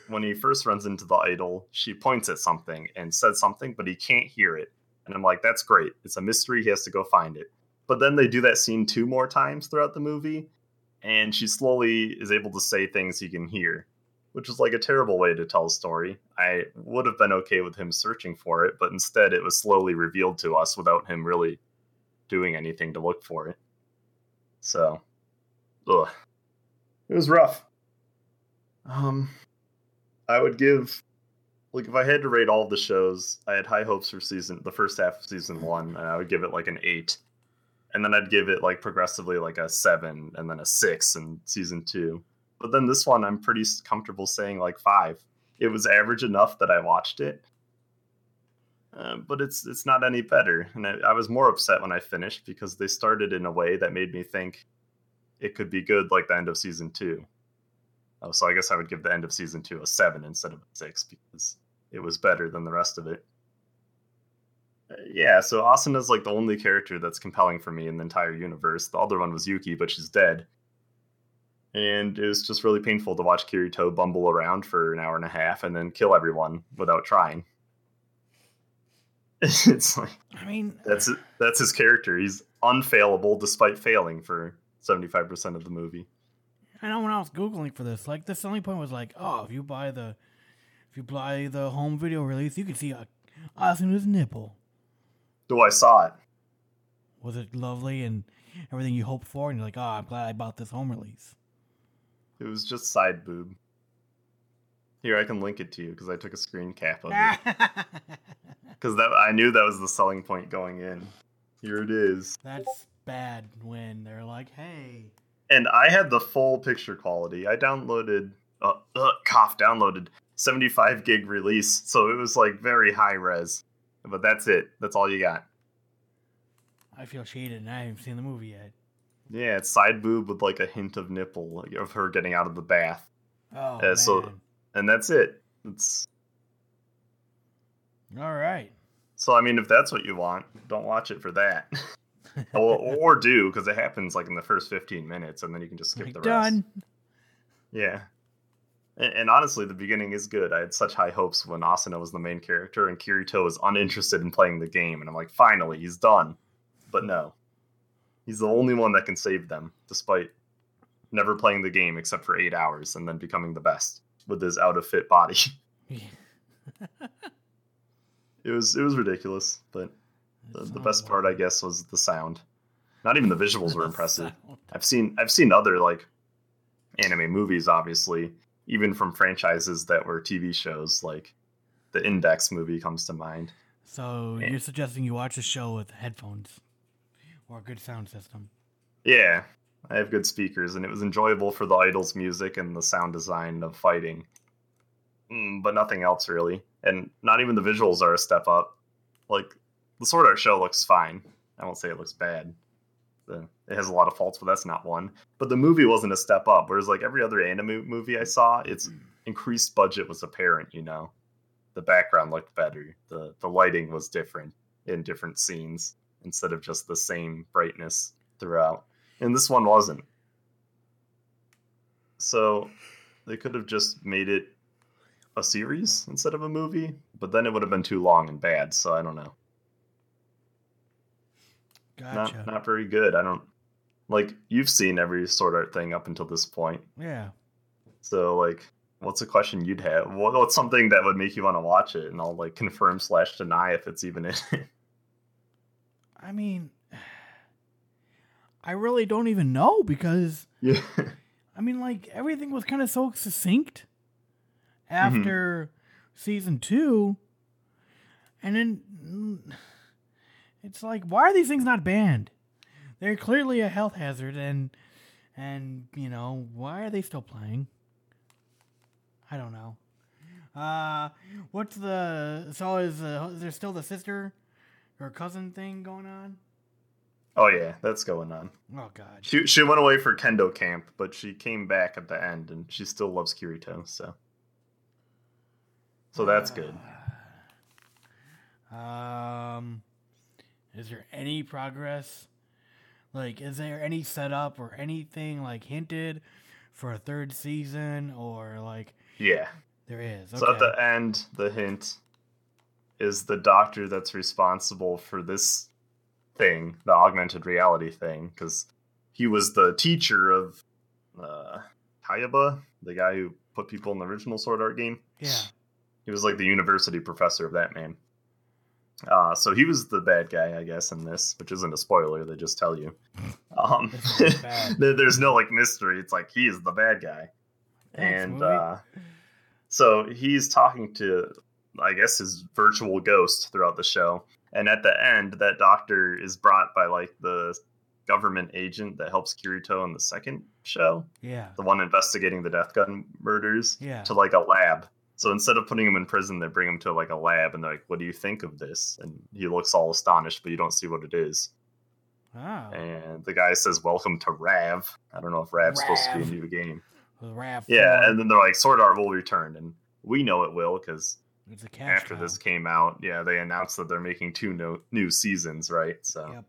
when he first runs into the idol, she points at something and says something, but he can't hear it. And I'm like, that's great. It's a mystery. He has to go find it. But then they do that scene two more times throughout the movie, and she slowly is able to say things he can hear, which is like a terrible way to tell a story. I would have been okay with him searching for it, but instead it was slowly revealed to us without him really doing anything to look for it. So, ugh. It was rough. Um, I would give like if I had to rate all the shows, I had high hopes for season the first half of season one, and I would give it like an eight and then I'd give it like progressively like a seven and then a six in season two. But then this one, I'm pretty comfortable saying like five. It was average enough that I watched it, uh, but it's it's not any better. And I, I was more upset when I finished because they started in a way that made me think it could be good, like the end of season two. Oh, so I guess I would give the end of season two a seven instead of a six because it was better than the rest of it yeah, so Asuna's like the only character that's compelling for me in the entire universe. The other one was Yuki, but she's dead. And it was just really painful to watch Kirito bumble around for an hour and a half and then kill everyone without trying. it's like I mean that's uh, that's his character. He's unfailable despite failing for seventy five percent of the movie. I know when I was googling for this, like the selling point was like, oh, if you buy the if you buy the home video release, you can see uh, a Asuna's nipple. Do I saw it. Was it lovely and everything you hoped for? And you're like, oh, I'm glad I bought this home release. It was just side boob. Here, I can link it to you because I took a screen cap of it. Because that I knew that was the selling point going in. Here it is. That's bad when they're like, hey. And I had the full picture quality. I downloaded, uh, uh, cough, downloaded 75 gig release, so it was like very high res. But that's it. That's all you got. I feel cheated and I haven't seen the movie yet. Yeah, it's side boob with like a hint of nipple of her getting out of the bath. Oh, Uh, man. so and that's it. It's All right. so I mean if that's what you want, don't watch it for that. or, or do because it happens like in the first 15 minutes and then you can just skip Like, the rest. done. Yeah. And, and honestly, the beginning is good. I had such high hopes when Asuna was the main character and Kirito was uninterested in playing the game. And I'm like, finally, he's done. But no. He's the only one that can save them, despite never playing the game except for eight hours and then becoming the best with his out of fit body. it was it was ridiculous, but the, the best part I guess was the sound. Not even the visuals were impressive. I've seen I've seen other like anime movies, obviously, even from franchises that were TV shows. Like the Index movie comes to mind. So Yeah. you're suggesting you watch a show with headphones or a good sound system? Yeah, I have good speakers, and it was enjoyable for the idols' music and the sound design of fighting. Mm, but nothing else really, and not even the visuals are a step up. Like the Sword Art show looks fine. I won't say it looks bad. The, it has a lot of faults, but that's not one. But the movie wasn't a step up. Whereas like every other anime movie I saw, its hmm. increased budget was apparent. You know, the background looked better. the The lighting was different in different scenes instead of just the same brightness throughout. And this one wasn't. So they could have just made it a series instead of a movie, but then it would have been too long and bad. So I don't know. Gotcha. Not not very good. I don't like you've seen every sword art thing up until this point. Yeah. So like, what's a question you'd have? What, what's something that would make you want to watch it? And I'll like confirm slash deny if it's even in it. I mean, I really don't even know because yeah. I mean, like everything was kind of so succinct Mm-hmm. after season two, and then it's like, why are these things not banned? They're clearly a health hazard, and and you know why are they still playing? I don't know. Uh, what's the so is, uh, is there still the sister or cousin thing going on? Oh yeah, that's going on. Oh God. She she went away for kendo camp, but she came back at the end, and she still loves Kirito. So, so that's good. Um, is there any progress? Like, is there any setup or anything like hinted for a third season or like Yeah. there is? So at the end, the hint is the doctor that's responsible for this thing, the augmented reality thing, because he was the teacher of uh, Kayaba, the guy who put people in the original Sword Art game. yeah. He was like the university professor of that man. Uh, so he was the bad guy, I guess, in this, which isn't a spoiler. They just tell you. Um, This one's bad. there- there's no like mystery. It's like he is the bad guy, Thanks, and uh, so he's talking to, I guess, his virtual ghost throughout the show. And at the end, that doctor is brought by like the government agent that helps Kirito in the second show Yeah. the one investigating the Death Gun murders, Yeah. to like a lab. So instead of putting him in prison, they bring him to like a lab, and they're like, "What do you think of this?" And he looks all astonished, but you don't see what it is. Oh. And the guy says, "Welcome to Rath." I don't know if Rath's supposed to be a new game. With Raph Yeah, Four. and then they're like, "Sword Art will return," and we know it will because it's a cash after cow. this came out, yeah, they announced that they're making two no- new seasons, right? So. Yep.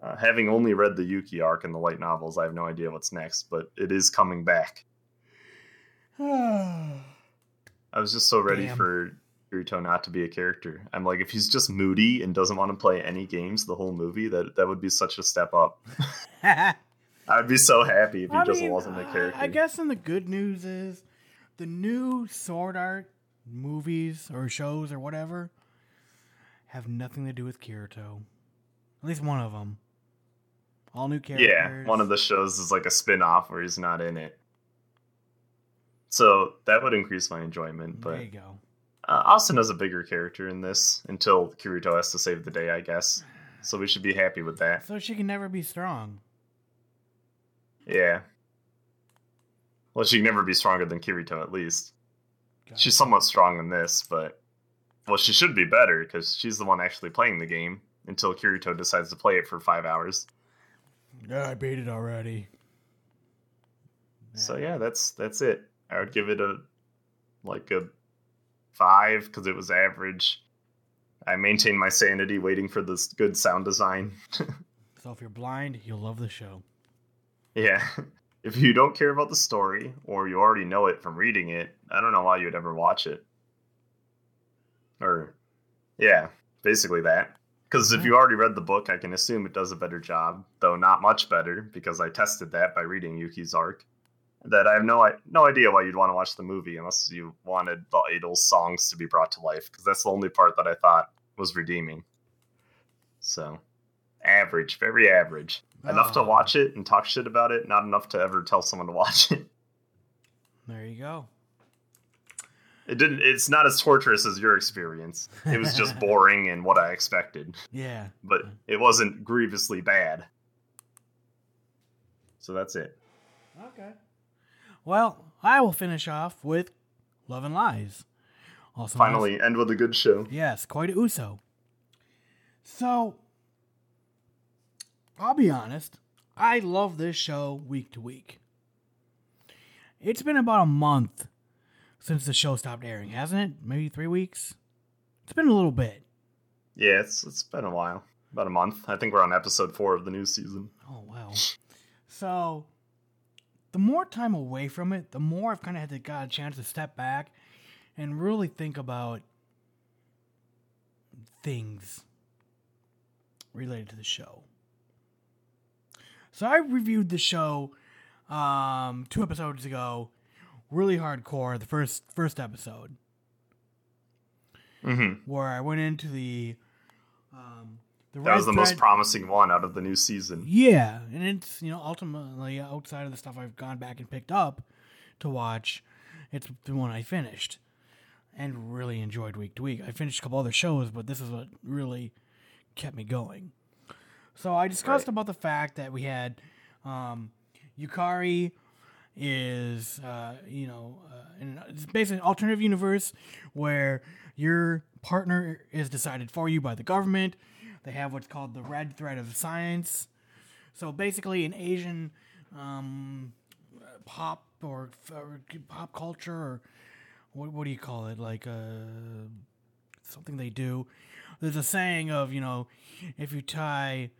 Uh, having only read the Yuki arc and the light novels, I have no idea what's next, but it is coming back. I was just so ready Damn. for Kirito not to be a character. I'm like, if he's just moody and doesn't want to play any games the whole movie, that that would be such a step up. I'd be so happy if he I just mean, wasn't a character. I guess then the good news is the new Sword Art movies or shows or whatever have nothing to do with Kirito. At least one of them. All new characters. yeah, one of the shows is like a spin-off where he's not in it. So that would increase my enjoyment, but There you go. Uh, Austin is a bigger character in this until Kirito has to save the day, I guess. So we should be happy with that. So she can never be strong. Yeah. Well, she can never be stronger than Kirito, at least. She's somewhat strong in this, but well, she should be better because she's the one actually playing the game until Kirito decides to play it for five hours. Yeah, I beat it already. So yeah, that's that's it. I would give it a like a five because it was average. I maintained my sanity waiting for this good sound design. So if you're blind, you'll love the show. yeah. If you don't care about the story or you already know it from reading it, I don't know why you'd ever watch it. Or yeah, basically that. Because if you already read the book, I can assume it does a better job, though not much better, because I tested that by reading Yuki's arc. That I have no i- no idea why you'd want to watch the movie unless you wanted the Idol's songs to be brought to life, because that's the only part that I thought was redeeming. So, average, very average. Enough to Oh. watch it and talk shit about it, not enough to ever tell someone to watch it. There you go. It didn't. It's not as torturous as your experience. It was just boring and what I expected, Yeah. but it wasn't grievously bad. So that's it. Okay. Well, I will finish off with Love and Lies. Also Finally, end with a good show. Yes, Koi to Uso. So, I'll be honest, I love this show week to week. It's been about a month since the show stopped airing, hasn't it? Maybe three weeks? It's been a little bit. Yeah, it's it's been a while, about a month. I think we're on episode four of the new season. Oh, wow. So, the more time away from it, the more I've kind of had to got a chance to step back and really think about things related to the show. So I reviewed the show um, two episodes ago, really hardcore. The first first episode, Mm-hmm. where I went into the um, the That was the most promising one out of the new season. Yeah, and it's you know ultimately outside of the stuff I've gone back and picked up to watch, it's the one I finished and really enjoyed week to week. I finished a couple other shows, but this is what really kept me going. So I discussed Right. about the fact that we had um, Yukari is uh, you know uh, in, it's basically an alternative universe where your partner is decided for you by the government. They have what's called the red thread of science. So basically, an Asian um, pop or, or pop culture or what what do you call it? Like uh, something they do. There's a saying of you know, if you tie,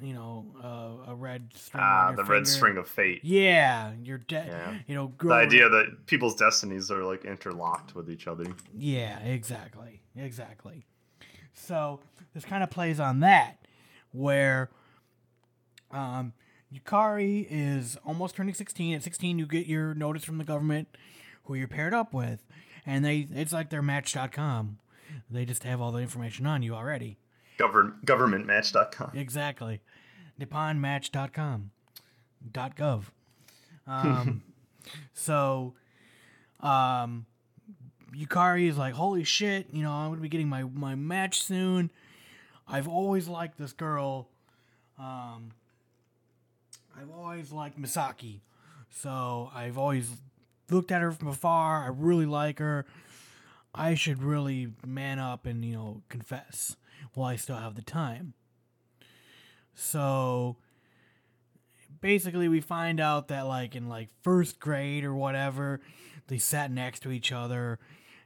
you know, uh, a red string. on Ah, the red string of fate. Yeah, you're dead. Yeah. You know, The idea that people's destinies are like interlocked with each other. Yeah, exactly. Exactly. So this kind of plays on that, where um, Yukari is almost turning 16. At 16, you get your notice from the government who you're paired up with. And they it's like their match.com. They just have all the information on you already. Govern governmentmatch.com. Exactly. NipponMatch.com. Dot gov. Um, so, um, Yukari is like, holy shit, you know, I'm to be getting my, my match soon. I've always liked this girl. Um, I've always liked Misaki. So I've always looked at her from afar. I really like her. I should really man up and, you know, confess while I still have the time. So basically we find out that like in like first grade or whatever, they sat next to each other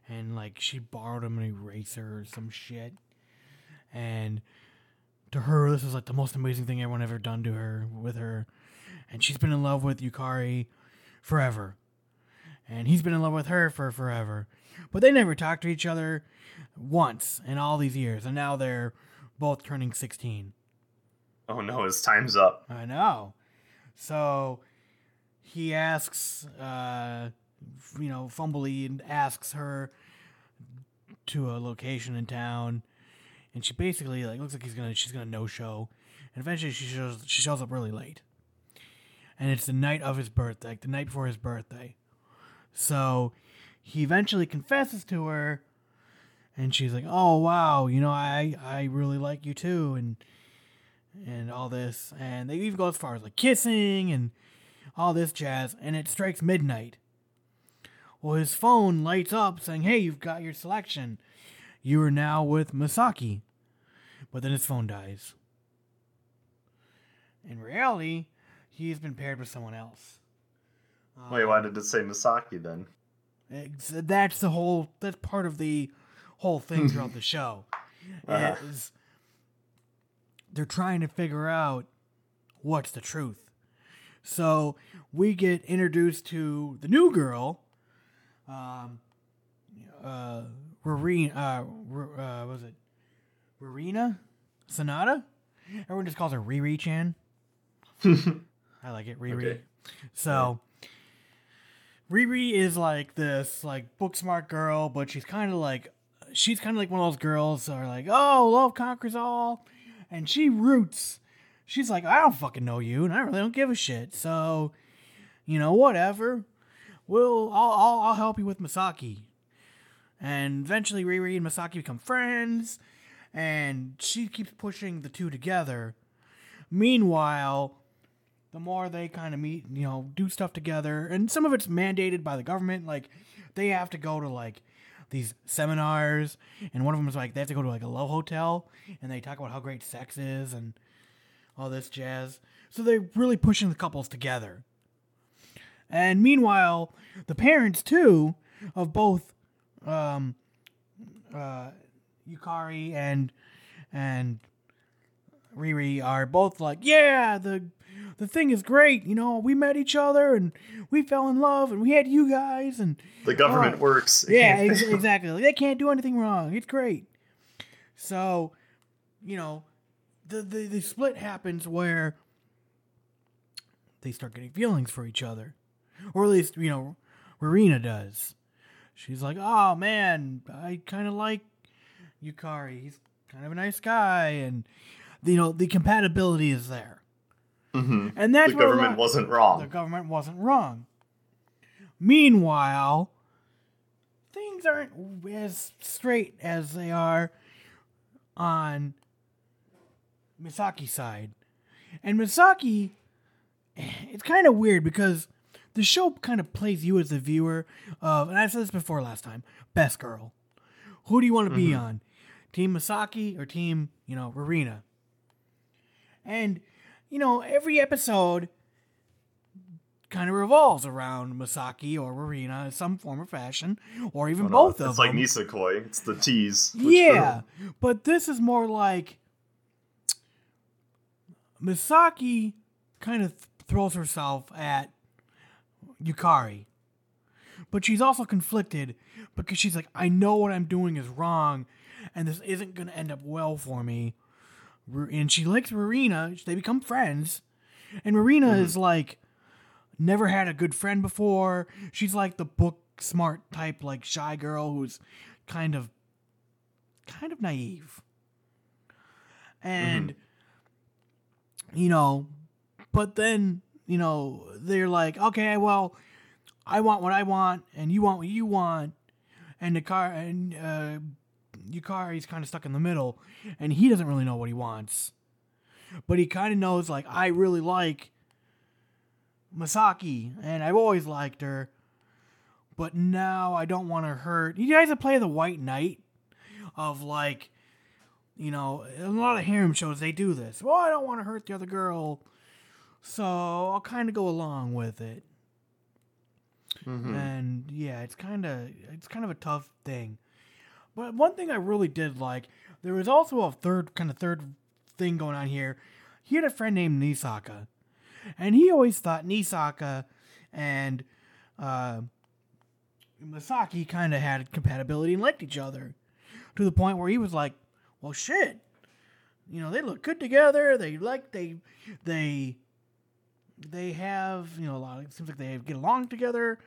and like she borrowed him an eraser or some shit. And to her this is like the most amazing thing everyone ever done to her with her. And she's been in love with Yukari forever. And he's been in love with her for forever. But they never talked to each other once in all these years. And now they're both turning 16. Oh no, his time's up. I know. So he asks, uh, you know, fumbly and asks her to a location in town, and she basically like looks like he's gonna she's gonna no show, and eventually she shows she shows up really late, and it's the night of his birthday, like the night before his birthday. So he eventually confesses to her, and she's like, "Oh wow, you know, I I really like you too," and and all this, and they even go as far as like kissing and all this jazz, and it strikes midnight. Well, his phone lights up saying, "Hey, you've got your selection. You are now with Masaki," but then his phone dies, in reality, he's been paired with someone else. Wait, why did it say Masaki then? That's the whole. That's part of the whole thing throughout the show. Uh-huh. Is they're trying to figure out what's the truth. So we get introduced to the new girl, um, uh, Rarina, uh, uh, was it Rarina Sanada? Everyone just calls her Riri Chan. I like it, Riri. Okay. So Riri is like this like book smart girl, but she's kind of like she's kind of like one of those girls that are like, "Oh, love conquers all," and she roots. She's like, "I don't fucking know you, and I really don't give a shit." So, you know, whatever. We'll I'll I'll, I'll help you with Masaki. And eventually, Riri and Masaki become friends, and she keeps pushing the two together. Meanwhile, the more they kind of meet, you know, do stuff together, and some of it's mandated by the government. Like, they have to go to like these seminars, and one of them is like they have to go to like a love hotel, and they talk about how great sex is and all this jazz. So they're really pushing the couples together. And meanwhile, the parents too of both um, uh, Yukari and and Riri are both like, yeah, the the thing is great. You know, we met each other and we fell in love and we had you guys and The government Oh, works. yeah, ex- exactly. Like, they can't do anything wrong. It's great. So, you know, the, the the split happens where they start getting feelings for each other, or at least you know, Rowena does. She's like, "Oh man, I kind of like Yukari. He's kind of a nice guy, and you know, the compatibility is there." Mhm. And that's the government lot- wasn't wrong. The government wasn't wrong. Meanwhile, things aren't as straight as they are on Misaki's side. And Misaki, it's kind of weird because the show kind of plays you as the viewer of, and I said this before last time, best girl. Who do you want to be Mhm. on? Team Masaki or team, you know, Rarina? And, you know, every episode kind of revolves around Masaki or Rarina in some form or fashion, or even Oh, no, both it's of like them. Nisekoi. It's the tease. Yeah, but this is more like Masaki kind of th- throws herself at Yukari. But she's also conflicted because she's like, I know what I'm doing is wrong, and this isn't going to end up well for me. And she likes Marina. They become friends. And Marina is mm-hmm. like, never had a good friend before. She's like the book smart type, like shy girl who's kind of kind of naive. And mm-hmm. you know, but then, you know, they're like, okay, well, I want what I want and you want what you want. And the car and uh Yukari's kind of stuck in the middle and he doesn't really know what he wants. But he kind of knows like I really like Masaki and I've always liked her. But now I don't want to hurt. You guys that play the White Knight of like you know, a lot of harem shows they do this. Well, I don't want to hurt the other girl, so I'll kind of go along with it. Mhm. And yeah, it's kind of it's kind of a tough thing. But one thing I really did like, there was also a third kind of third thing going on here. He had a friend named Nisaka, and he always thought Nisaka and uh, Masaki kind of had compatibility and liked each other, to the point where he was like, "Well, shit, you know, they look good together. They like they they they have you know a lot. Of, it seems like they get along together.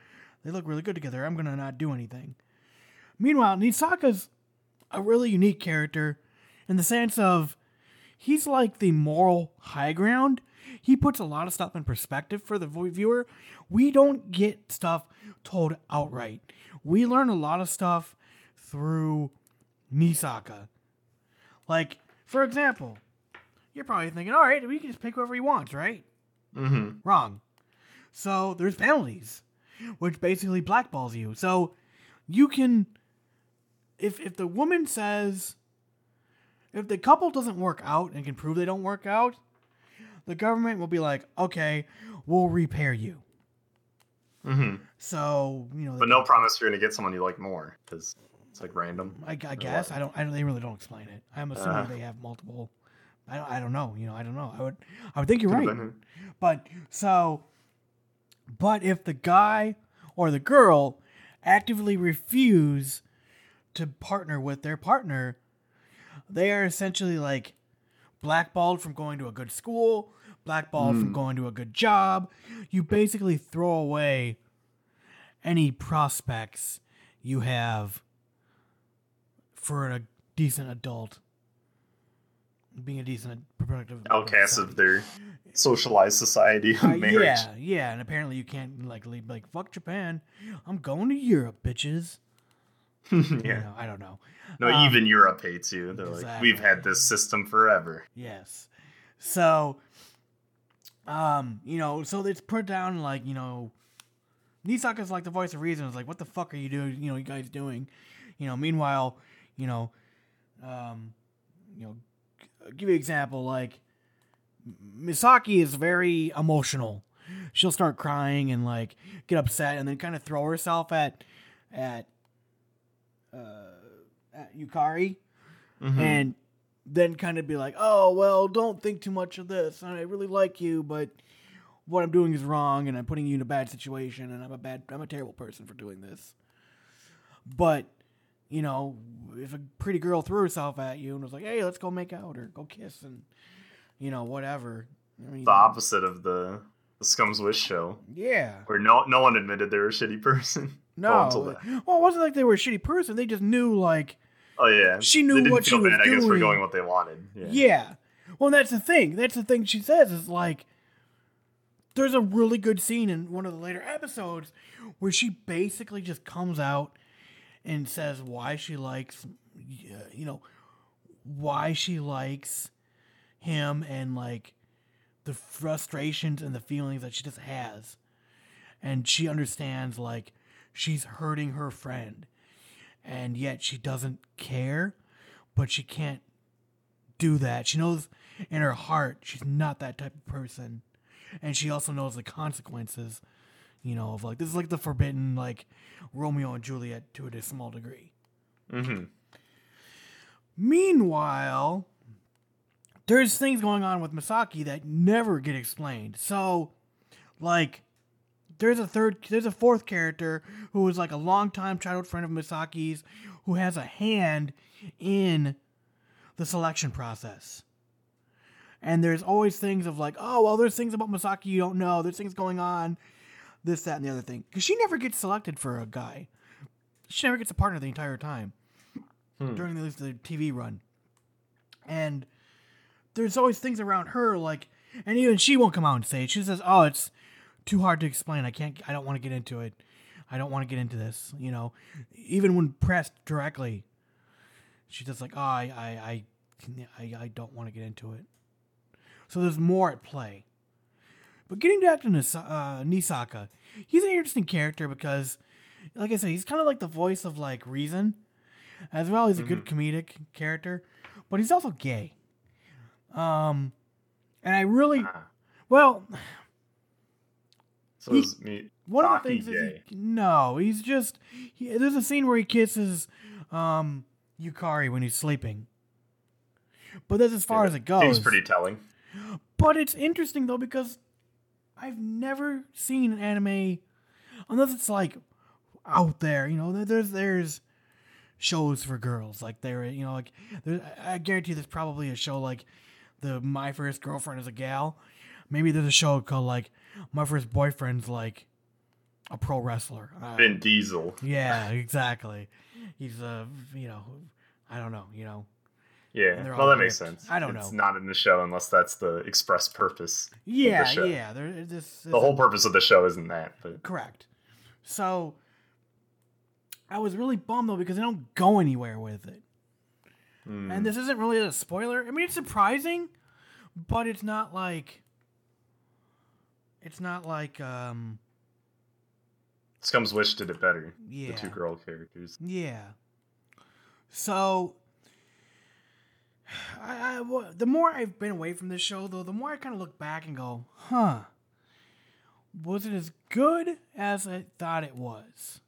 They look really good together. I'm gonna not do anything." Meanwhile, Nisaka's a really unique character in the sense of he's like the moral high ground. He puts a lot of stuff in perspective for the viewer. We don't get stuff told outright. We learn a lot of stuff through Nisaka. Like, for example, you're probably thinking, all right, we can just pick whoever he wants, right? Mhm. Wrong. So there's penalties, which basically blackballs you. So you can, if if the woman says, if the couple doesn't work out and can prove they don't work out, the government will be like, okay, we'll repair you. Mm-hmm. So you know, But no promise you're gonna get someone you like more because it's like random. I, I guess I don't. I don't. They really don't explain it. I'm assuming Uh. they have multiple. I don't. I don't know. You know. I don't know. I would. I would think you're Could've right. But so, but if the guy or the girl actively refuse to partner with their partner, they are essentially like blackballed from going to a good school, blackballed from Mm. going to a good job. You basically throw away any prospects you have for a decent adult being a decent productive Outcasts of their socialized society of uh, marriage. yeah, yeah, and apparently you can't like leave like fuck Japan. I'm going to Europe, bitches. yeah. You know, I don't know. No, Um, even Europe hates you. They're like, we've had this system forever. Yes. So, um, you know, so it's put down like you know, Nisaka's like the voice of reason. It's like, what the fuck are you doing? You know, you guys doing? You know, meanwhile, you know, um, you know, g- give you an example like Misaki is very emotional. She'll start crying and like get upset and then kind of throw herself at at uh at Yukari Mhm. and then kind of be like, "Oh, well, don't think too much of this. I really like you, but what I'm doing is wrong and I'm putting you in a bad situation and I'm a bad I'm a terrible person for doing this." But, you know, if a pretty girl threw herself at you and was like, "Hey, let's go make out or go kiss and you know, whatever." I mean, the opposite of the, the Scum's Wish show, yeah. where no no one admitted they were a shitty person. Well, No. that. Well, it wasn't like they were a shitty person. They just knew like Oh yeah, She knew what she was bad, I guess for doing. going what they wanted. Yeah. Yeah. Well, that's the thing. That's the thing she says is like there's a really good scene in one of the later episodes where she basically just comes out and says why she likes uh, you know why she likes him and like the frustrations and the feelings that she just has and she understands like she's hurting her friend and yet she doesn't care but she can't do that. She knows in her heart she's not that type of person. And she also knows the consequences, you know, of like this is like the forbidden like Romeo and Juliet to a small degree. Mm-hmm. Meanwhile, there's things going on with Masaki that never get explained. So, like, there's a third, there's a fourth character who is like a longtime childhood friend of Masaki's who has a hand in the selection process. And there's always things of like, oh well, there's things about Masaki you don't know. There's things going on, this, that, and the other thing. Because she never gets selected for a guy. She never gets a partner the entire time hmm. during the, the TV run. And there's always things around her, like, and even she won't come out and say it. She says, "Oh, it's too hard to explain. I can't. I don't want to get into it. I don't want to get into this." You know, even when pressed directly, she's just like, "Oh, I, I, I, I, I don't want to get into it." So there's more at play. But getting back to Nisa- uh, Nisaka, he's an interesting character because, like I said, he's kind of like the voice of like reason, as well. He's a good comedic character, but he's also gay. Um, and I really, well, So He- is me. one of the things is gay. he, no, he's just he, there's a scene where he kisses um Yukari when he's sleeping. But that's as far as it goes. Seems pretty telling. But it's interesting though because I've never seen an anime unless it's like out there. You know, there's there's shows for girls like there. You know, like there, I guarantee there's probably a show like the My First Girlfriend is a Gal. Maybe there's a show called like My First Boyfriend's like a pro wrestler. Uh, Vin Diesel. yeah, exactly. He's a you know, I don't know. You know, Yeah. Well, that makes sense. I don't it's know. It's not in the show unless that's the express purpose. of the yeah, yeah. There, this, The whole purpose of the show isn't that, but Correct. So I was really bummed though because they don't go anywhere with it. hmm. And this isn't really a spoiler. I mean, it's surprising, but it's not like it's not like um Scum's Wish did it better. Yeah. The two girl characters. yeah. So I, I, the more I've been away from this show, though, the more I kind of look back and go, huh, was it as good as I thought it was?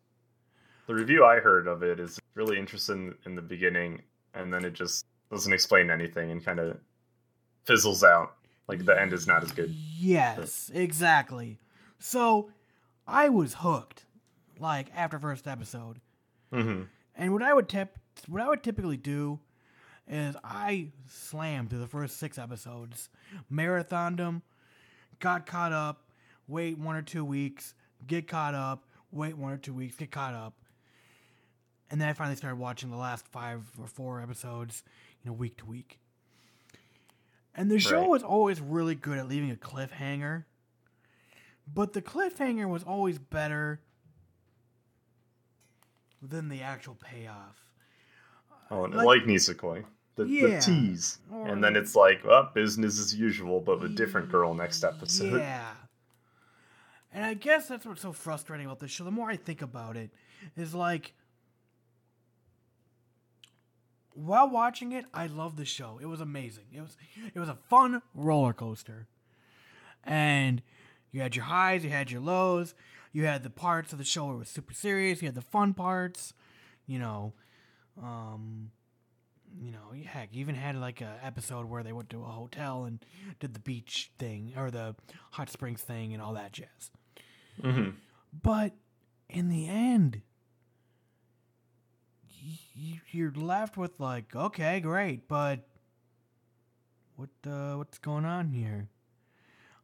The review I heard of it is really interesting in the beginning, and then it just doesn't explain anything and kind of fizzles out. Like the end is not as good. Yes, exactly. So I was hooked, like after first episode. hmm And what I would tip, what I would typically do, is I slammed through the first six episodes, marathoned them, got caught up, wait one or two weeks, get caught up, wait one or two weeks, get caught up, and then I finally started watching the last five or four episodes, you know, week to week. And the show Right. was always really good at leaving a cliffhanger, but the cliffhanger was always better than the actual payoff. Oh, and Like- like, Nisekoi. The, Yeah. the tease. Or- and then it's like, well, business as usual, but with a different girl next episode. Yeah. And I guess that's what's so frustrating about this show. The more I think about it, is like while watching it, I loved the show. It was amazing. It was it was a fun roller coaster. And you had your highs, you had your lows, you had the parts of the show where it was super serious, you had the fun parts, you know. Um you know, heck, you even had like a episode where they went to a hotel and did the beach thing or the hot springs thing and all that jazz. hmm But in the end, y- you're left with like, okay, great, but what uh, what's going on here?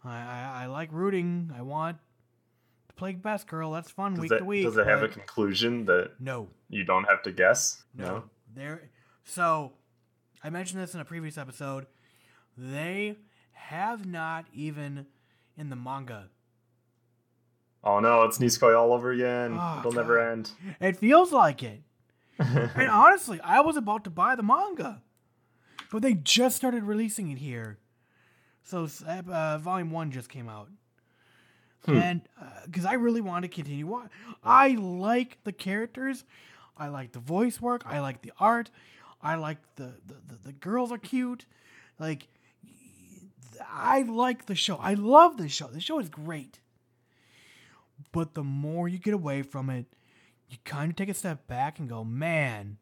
I, I I like rooting. I want play best girl. That's fun Does, week it, to week. does it have a conclusion that no? you don't have to guess? No. There so I mentioned this in a previous episode. They have not even in the manga. Oh no, it's Nisekoi all over again. Oh, It'll never end. It feels like it. and honestly, I was about to buy the manga. But they just started releasing it here. So uh, volume 1 just came out. Hmm. And uh, because I really want to continue I like the characters. I like the voice work. I like the art. I like the, the, the, the girls are cute. Like, I like the show. I love the show. The show is great. But the more you get away from it, you kind of take a step back and go, man,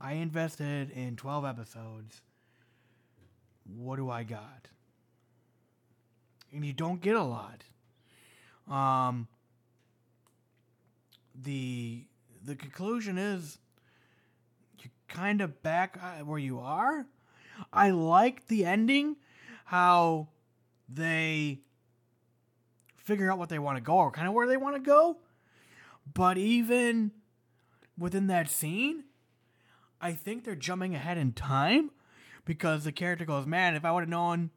I invested in 12 episodes. What do I got? And you don't get a lot. Um, the the conclusion is you kind of back uh, where you are. I like the ending, how they figure out what they want to go or kind of where they want to go. But even within that scene, I think they're jumping ahead in time because the character goes, Man, if I would have known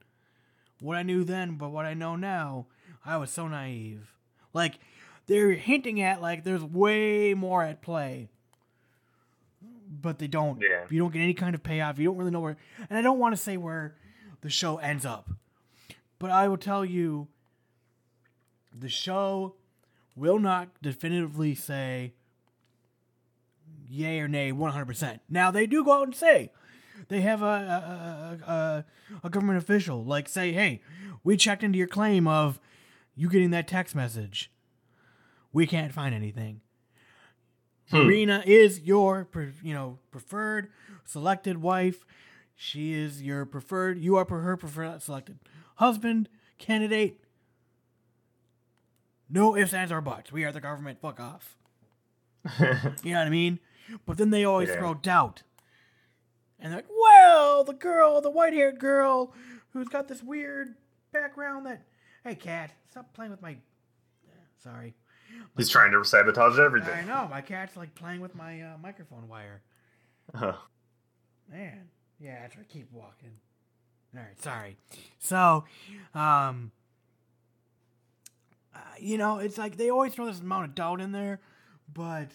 what I knew then, but what I know now, I was so naive. Like, they're hinting at, like, there's way more at play. But they don't. Yeah. You don't get any kind of payoff. You don't really know where. And I don't want to say where the show ends up. But I will tell you the show will not definitively say yay or nay 100%. Now, they do go out and say, they have a, a, a, a, a government official, like, say, hey, we checked into your claim of you getting that text message. We can't find anything. Hmm. Marina is your, you know, preferred selected wife. She is your preferred. You are her preferred selected husband candidate. No ifs, ands, or buts. We are the government. Fuck off. you know what I mean? But then they always Yeah. throw doubt. And they're like, well, the girl, the white haired girl who's got this weird background that. Hey, cat, stop playing with my. Sorry. He's trying to sabotage everything. I know, my cat's like playing with my uh, microphone wire. Huh. Man. Yeah, I try to Keep walking. All right, sorry. So, um, uh, you know, it's like they always throw this amount of doubt in there, but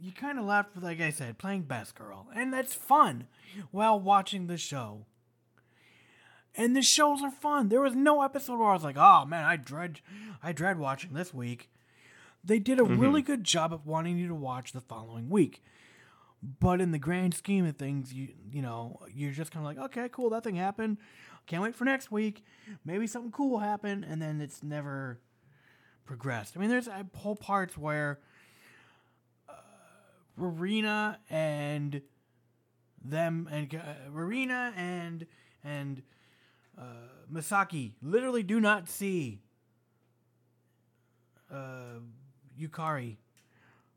you kind of left with, like I said, playing best girl, and that's fun while watching the show. And the shows are fun. There was no episode where I was like, "Oh man, I dread, I dread watching this week." They did a really good job of wanting you to watch the following week. But in the grand scheme of things, you you know, you're just kind of like, okay, cool, that thing happened. Can't wait for next week. Maybe something cool will happen, and then it's never progressed. I mean, there's uh, whole parts where Rowena and them and uh, Rowena and and uh, Misaki literally do not see uh, Yukari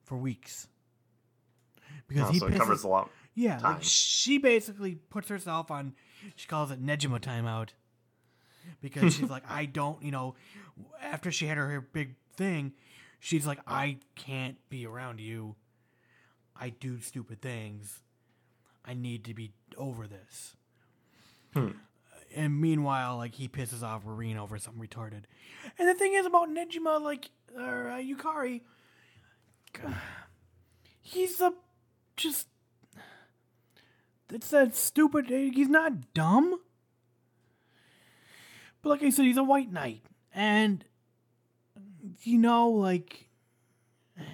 for weeks because Oh, he so pisses, covers a lot. yeah, time. like she basically puts herself on. She calls it Nejima timeout because she's like, I don't, you know, after she had her, her big thing, she's like, I can't be around you. I do stupid things. I need to be over this. Hmm. And meanwhile, like he pisses off Marine over something retarded. And the thing is about Nejima, like or uh, Yukari, he's a just it's that stupid. He's not dumb, but like I said, he's a white knight, and you know, like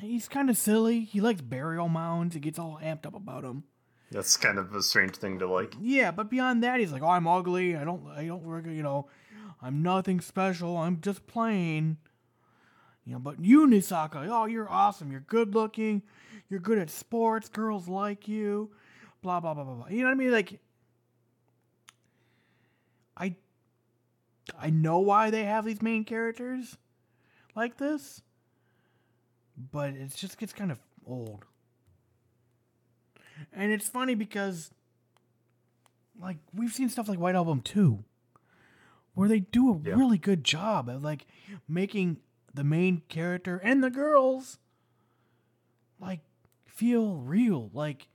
he's kind of silly. He likes burial mounds. He gets all amped up about them. That's kind of a strange thing to like. Yeah, but beyond that, he's like, "Oh, I'm ugly. I don't, I don't work. You know, I'm nothing special. I'm just plain." You know, but you, Nisaka, oh, you're awesome. You're good looking. You're good at sports. Girls like you. Blah blah blah blah blah. You know what I mean? Like, I, I know why they have these main characters like this, but it just gets kind of old. And it's funny because like we've seen stuff like White Album 2 where they do a Yeah. really good job of like making the main character and the girls like feel real like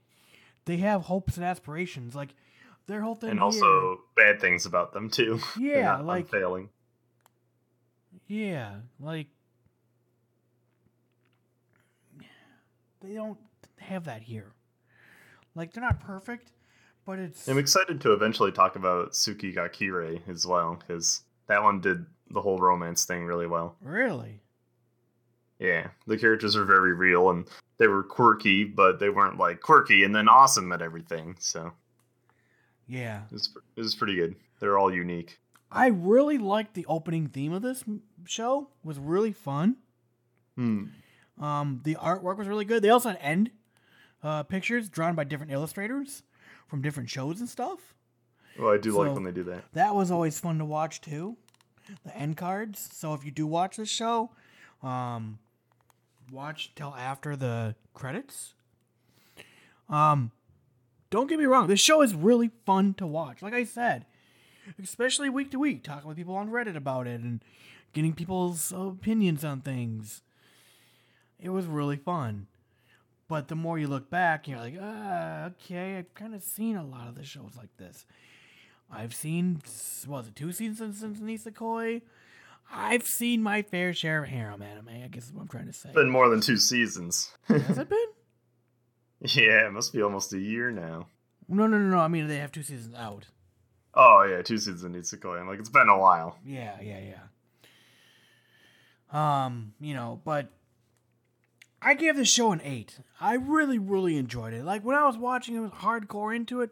they have hopes and aspirations like their whole thing And here- also bad things about them too. Yeah, like- failing. yeah like they don't have that here like they're not perfect but it's I'm excited to eventually talk about Tsuki ga Kirei as well, because that one did the whole romance thing really well. really Yeah, the characters are very real and they were quirky, but they weren't like quirky and then awesome at everything. So yeah it was, it was pretty good. They're all unique. I really liked the opening theme of this show. It was really fun. Hmm. Um, the artwork was really good. They also had end uh, pictures drawn by different illustrators from different shows and stuff. Well, I do So- like when they do that. That was always fun to watch too. The end cards. So if you do watch this show, um, watch till after the credits. Um, don't get me wrong. This show is really fun to watch. Like I said, especially week to week, talking with people on Reddit about it and getting people's opinions on things. It was really fun. But the more you look back, you're like, ah, okay, I've kind of seen a lot of the shows like this. I've seen, was it, two seasons since Nisekoi? I've seen my fair share of harem anime, I guess is what I'm trying to say. It's been more than two seasons. Has it been? yeah, it must be almost a year now. No, no, no, no. I mean, they have two seasons out. Oh yeah, two seasons in Nisekoi. I'm like, it's been a while. Yeah, yeah, yeah. Um, you know, but I gave the show an eight. I really, really enjoyed it. Like when I was watching it, was hardcore into it.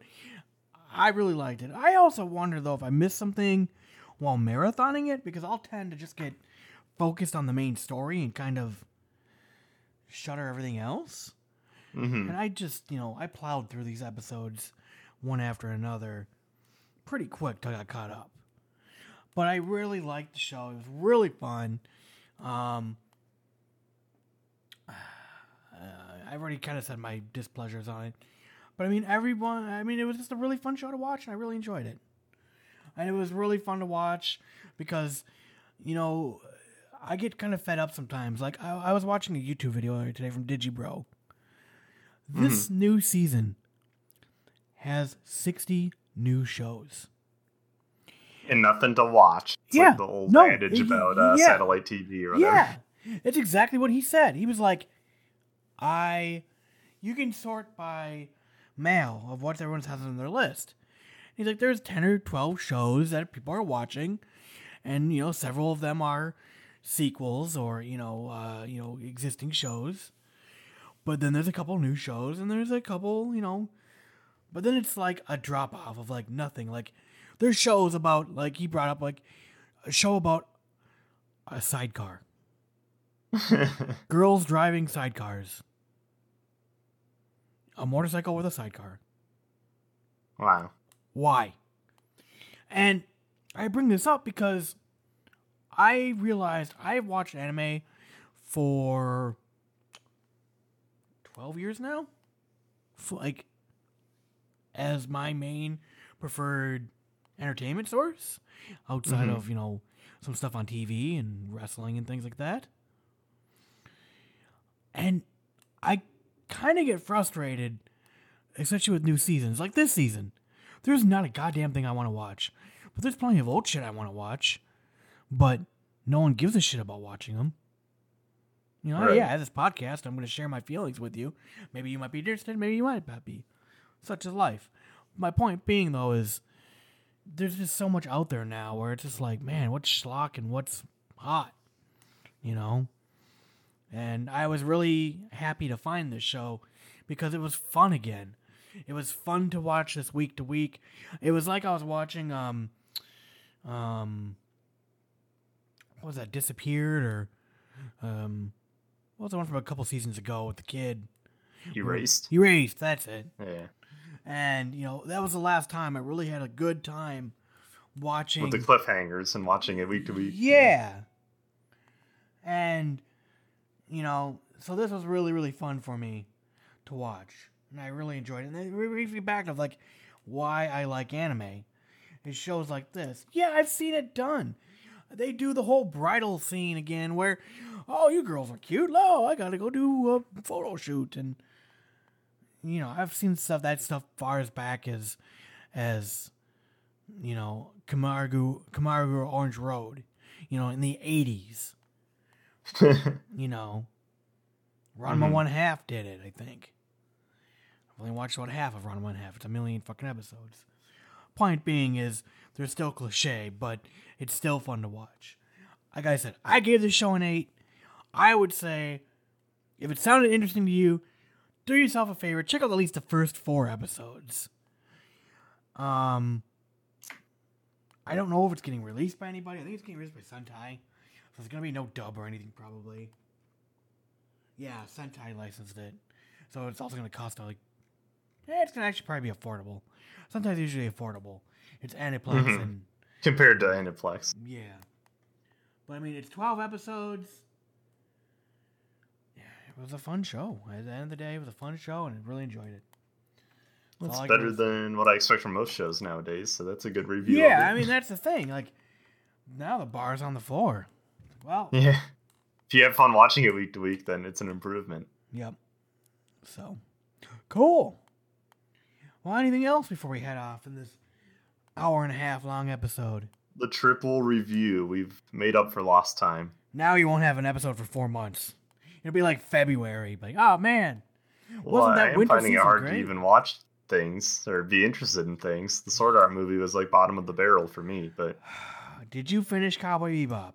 I really liked it. I also wonder though if I missed something while marathoning it because I'll tend to just get focused on the main story and kind of shutter everything else. hmm And I just, you know, I plowed through these episodes one after another pretty quick till I got caught up. But I really liked the show. It was really fun. Um, I've already kind of said my displeasures on it. But I mean, everyone, I mean, it was just a really fun show to watch, and I really enjoyed it. And it was really fun to watch because, you know, I get kind of fed up sometimes. Like, I, I was watching a YouTube video today from Digibro. This new season has 60 new shows. And nothing to watch. It's Yeah, like the old no, adage about uh, yeah. satellite TV or whatever. Yeah, it's exactly what he said. He was like, "I, you can sort by mail of what everyone has on their list." He's like, "There's ten or twelve shows that people are watching, and you know, several of them are sequels or you know, uh, you know, existing shows. But then there's a couple new shows, and there's a couple, you know. But then it's like a drop off of like nothing. Like there's shows about like he brought up like a show about a sidecar. Girls driving sidecars. A motorcycle with a sidecar. wow. Why? And I bring this up because I realized I've watched anime for 12 years now. For like as my main preferred entertainment source outside Mhm. of, you know, some stuff on TV and wrestling and things like that. And I kind of get frustrated, especially with new seasons. Like this season, there's not a goddamn thing I want to watch. But there's plenty of old shit I want to watch. But no one gives a shit about watching them. You know, Right. yeah, this podcast. I'm going to share my feelings with you. Maybe you might be interested. Maybe you might not be. Such is life. My point being, though, is there's just so much out there now where it's just like, man, what's schlock and what's hot? You know? And I was really happy to find this show because it was fun again. It was fun to watch this week to week. It was like I was watching um um what was that disappeared or um what was the one from a couple seasons ago with the kid? Erased. Erased, that's it. Yeah. And you know, that was the last time I really had a good time watching With the cliffhangers and watching it week to week. yeah. And, you know, so this was really, really fun for me to watch. And I really enjoyed it. And it brings me back of like why I like anime. It shows like this. Yeah, I've seen it done. They do the whole bridal scene again where, oh, you girls are cute. No, I gotta go do a photo shoot. And, you know, I've seen stuff, that stuff far as back as, as, you know, Kimagure, Kimagure Orange Road, you know, in the 80s. you know, Ranma Mhm. One Half did it, I think. I've only watched one half of Ranma One Half. It's a million fucking episodes. Point being is, they're still cliche, but it's still fun to watch. Like I said, I gave this show an 8. I would say, if it sounded interesting to you, do yourself a favor, check out at least the first four episodes. Um, I don't know if it's getting released by anybody. I think it's getting released by Sentai. So there's gonna be no dub or anything probably. Yeah, Sentai licensed it, so it's also gonna cost like. Yeah, it's gonna actually probably be affordable. Sometimes usually affordable. It's Aniplex Mhm. and Compared to Aniplex. yeah, but I mean it's twelve episodes. Yeah, it was a fun show. At the end of the day, it was a fun show, and I really enjoyed it. That's I better than what I expect from most shows nowadays, so that's a good review. Yeah. I mean that's the thing. Like now the bar's on the floor. Well, Yeah. If you have fun watching it week to week, then it's an improvement. Yep. So, cool. Well, anything else before we head off in this hour and a half long episode? The triple review. We've made up for lost time. Now you won't have an episode for four months. It'll be like February. Like, oh man, Well, wasn't I that am winter finding it hard great? to even watch things or be interested in things. The Sword Art movie was like bottom of the barrel for me, but Did you finish Cowboy Bebop?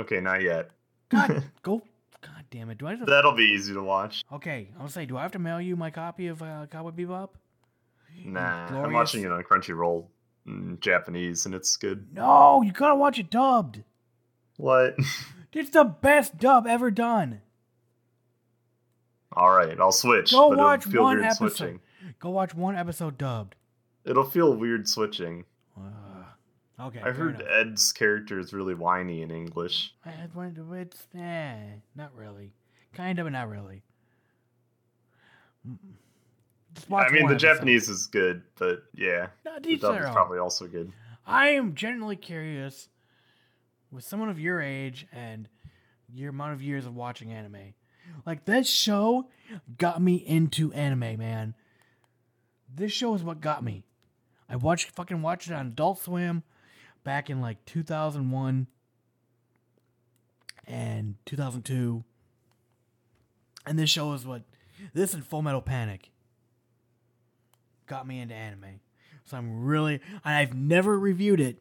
Okay, not yet. God, go. God damn it! Do I? Have to, That'll be easy to watch. okay, gonna say, do I have to mail you my copy of uh, Cowboy Bebop? Nah, I'm watching it on Crunchyroll in Japanese, and it's good. No, you gotta watch it dubbed. What? It's the best dub ever done. All right, I'll switch. Go watch one episode. switching. Go watch one episode dubbed. It'll feel weird switching. Uh, okay. I heard enough. Ed's character is really whiny in English. I to it's eh, not really. Kind of, but not really. Mm. I mean, the. Japanese is good, but yeah, No, the dub is probably also good. I am genuinely curious with someone of your age and your amount of years of watching anime. Like this show got me into anime, man. This show is what got me. I watched fucking watched it on Adult Swim back in like 2001 and 2002. And this show is what this and Full Metal Panic got me into anime. So I'm really, and I've never reviewed it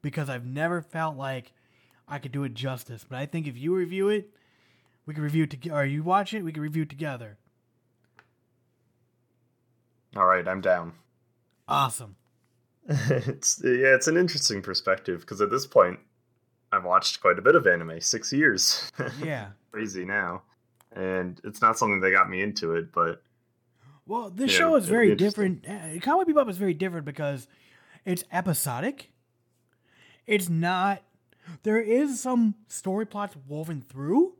because I've never felt like I could do it justice. But I think if you review it, We can review it together. Or you watch it, we can review it together. All right, I'm down. Awesome. It's yeah, it's an interesting perspective because at this point, I've watched quite a bit of anime. Six years. Yeah. Crazy now, and it's not something that got me into it, but Well, this Yeah, show is very different. Uh, Cowboy Bebop is very different because it's episodic. It's not. There is some story plots woven through.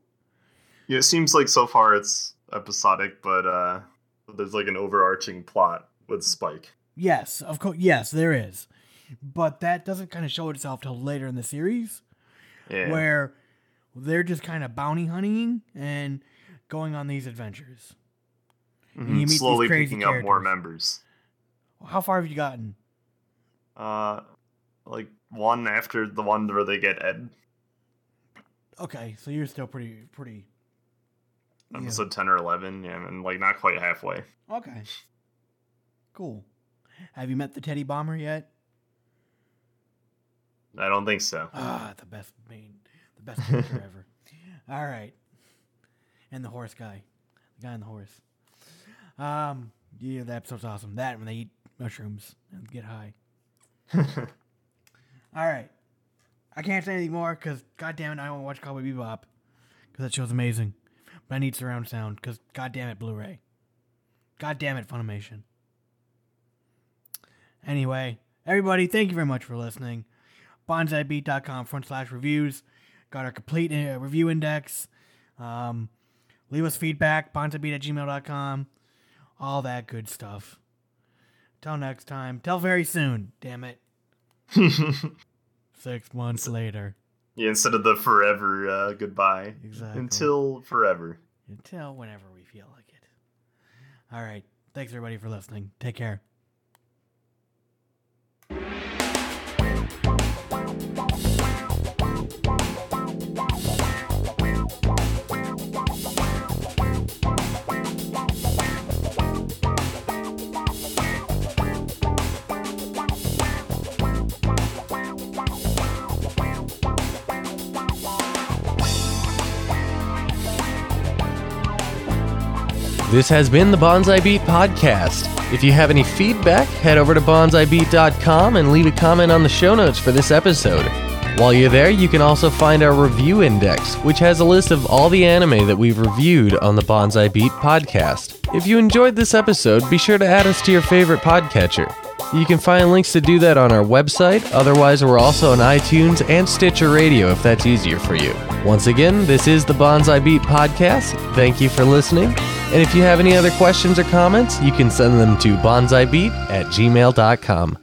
yeah, it seems like so far it's episodic, but uh, there's like an overarching plot with Spike. Yes, of course. Yes, there is, but that doesn't kind of show itself till later in the series, Yeah. where they're just kind of bounty hunting and going on these adventures. And you Mhm, meet these slowly picking up more members. How far have you gotten? Uh, like one after the one where they get Ed, Okay, so you're still pretty pretty. Yeah. episode ten or eleven, yeah, and like not quite halfway. Okay. Cool. Have you met the Teddy Bomber yet? I don't think so. Ah, the best main, the best character ever. All right, and the horse guy, the guy on the horse. Um, yeah, that episode's awesome. That when they eat mushrooms and get high. All right, I can't say anything more because goddamn it, I want to watch Cowboy Bebop because that show's amazing. But I need surround sound because goddamn it, Blu-ray. God damn it, Funimation. Anyway, everybody, thank you very much for listening. BonsaiBeat.com front slash reviews. Got our complete uh, review index. Um, leave us feedback, bonsaibeat at gmail.com. All that good stuff. Till next time. Till very soon. Damn it. Six months later. Yeah, instead of the forever uh, goodbye. Exactly. Until forever. Until whenever we feel like it. All right. Thanks, everybody, for listening. Take care. This has been the Bonsai Beat Podcast. If you have any feedback, head over to bonsaibeat.com and leave a comment on the show notes for this episode. While you're there, you can also find our review index, which has a list of all the anime that we've reviewed on the Bonsai Beat Podcast. If you enjoyed this episode, be sure to add us to your favorite podcatcher. You can find links to do that on our website. Otherwise, we're also on iTunes and Stitcher Radio if that's easier for you. Once again, this is the Bonsai Beat Podcast. Thank you for listening. And if you have any other questions or comments, you can send them to bonsaibeat at gmail.com.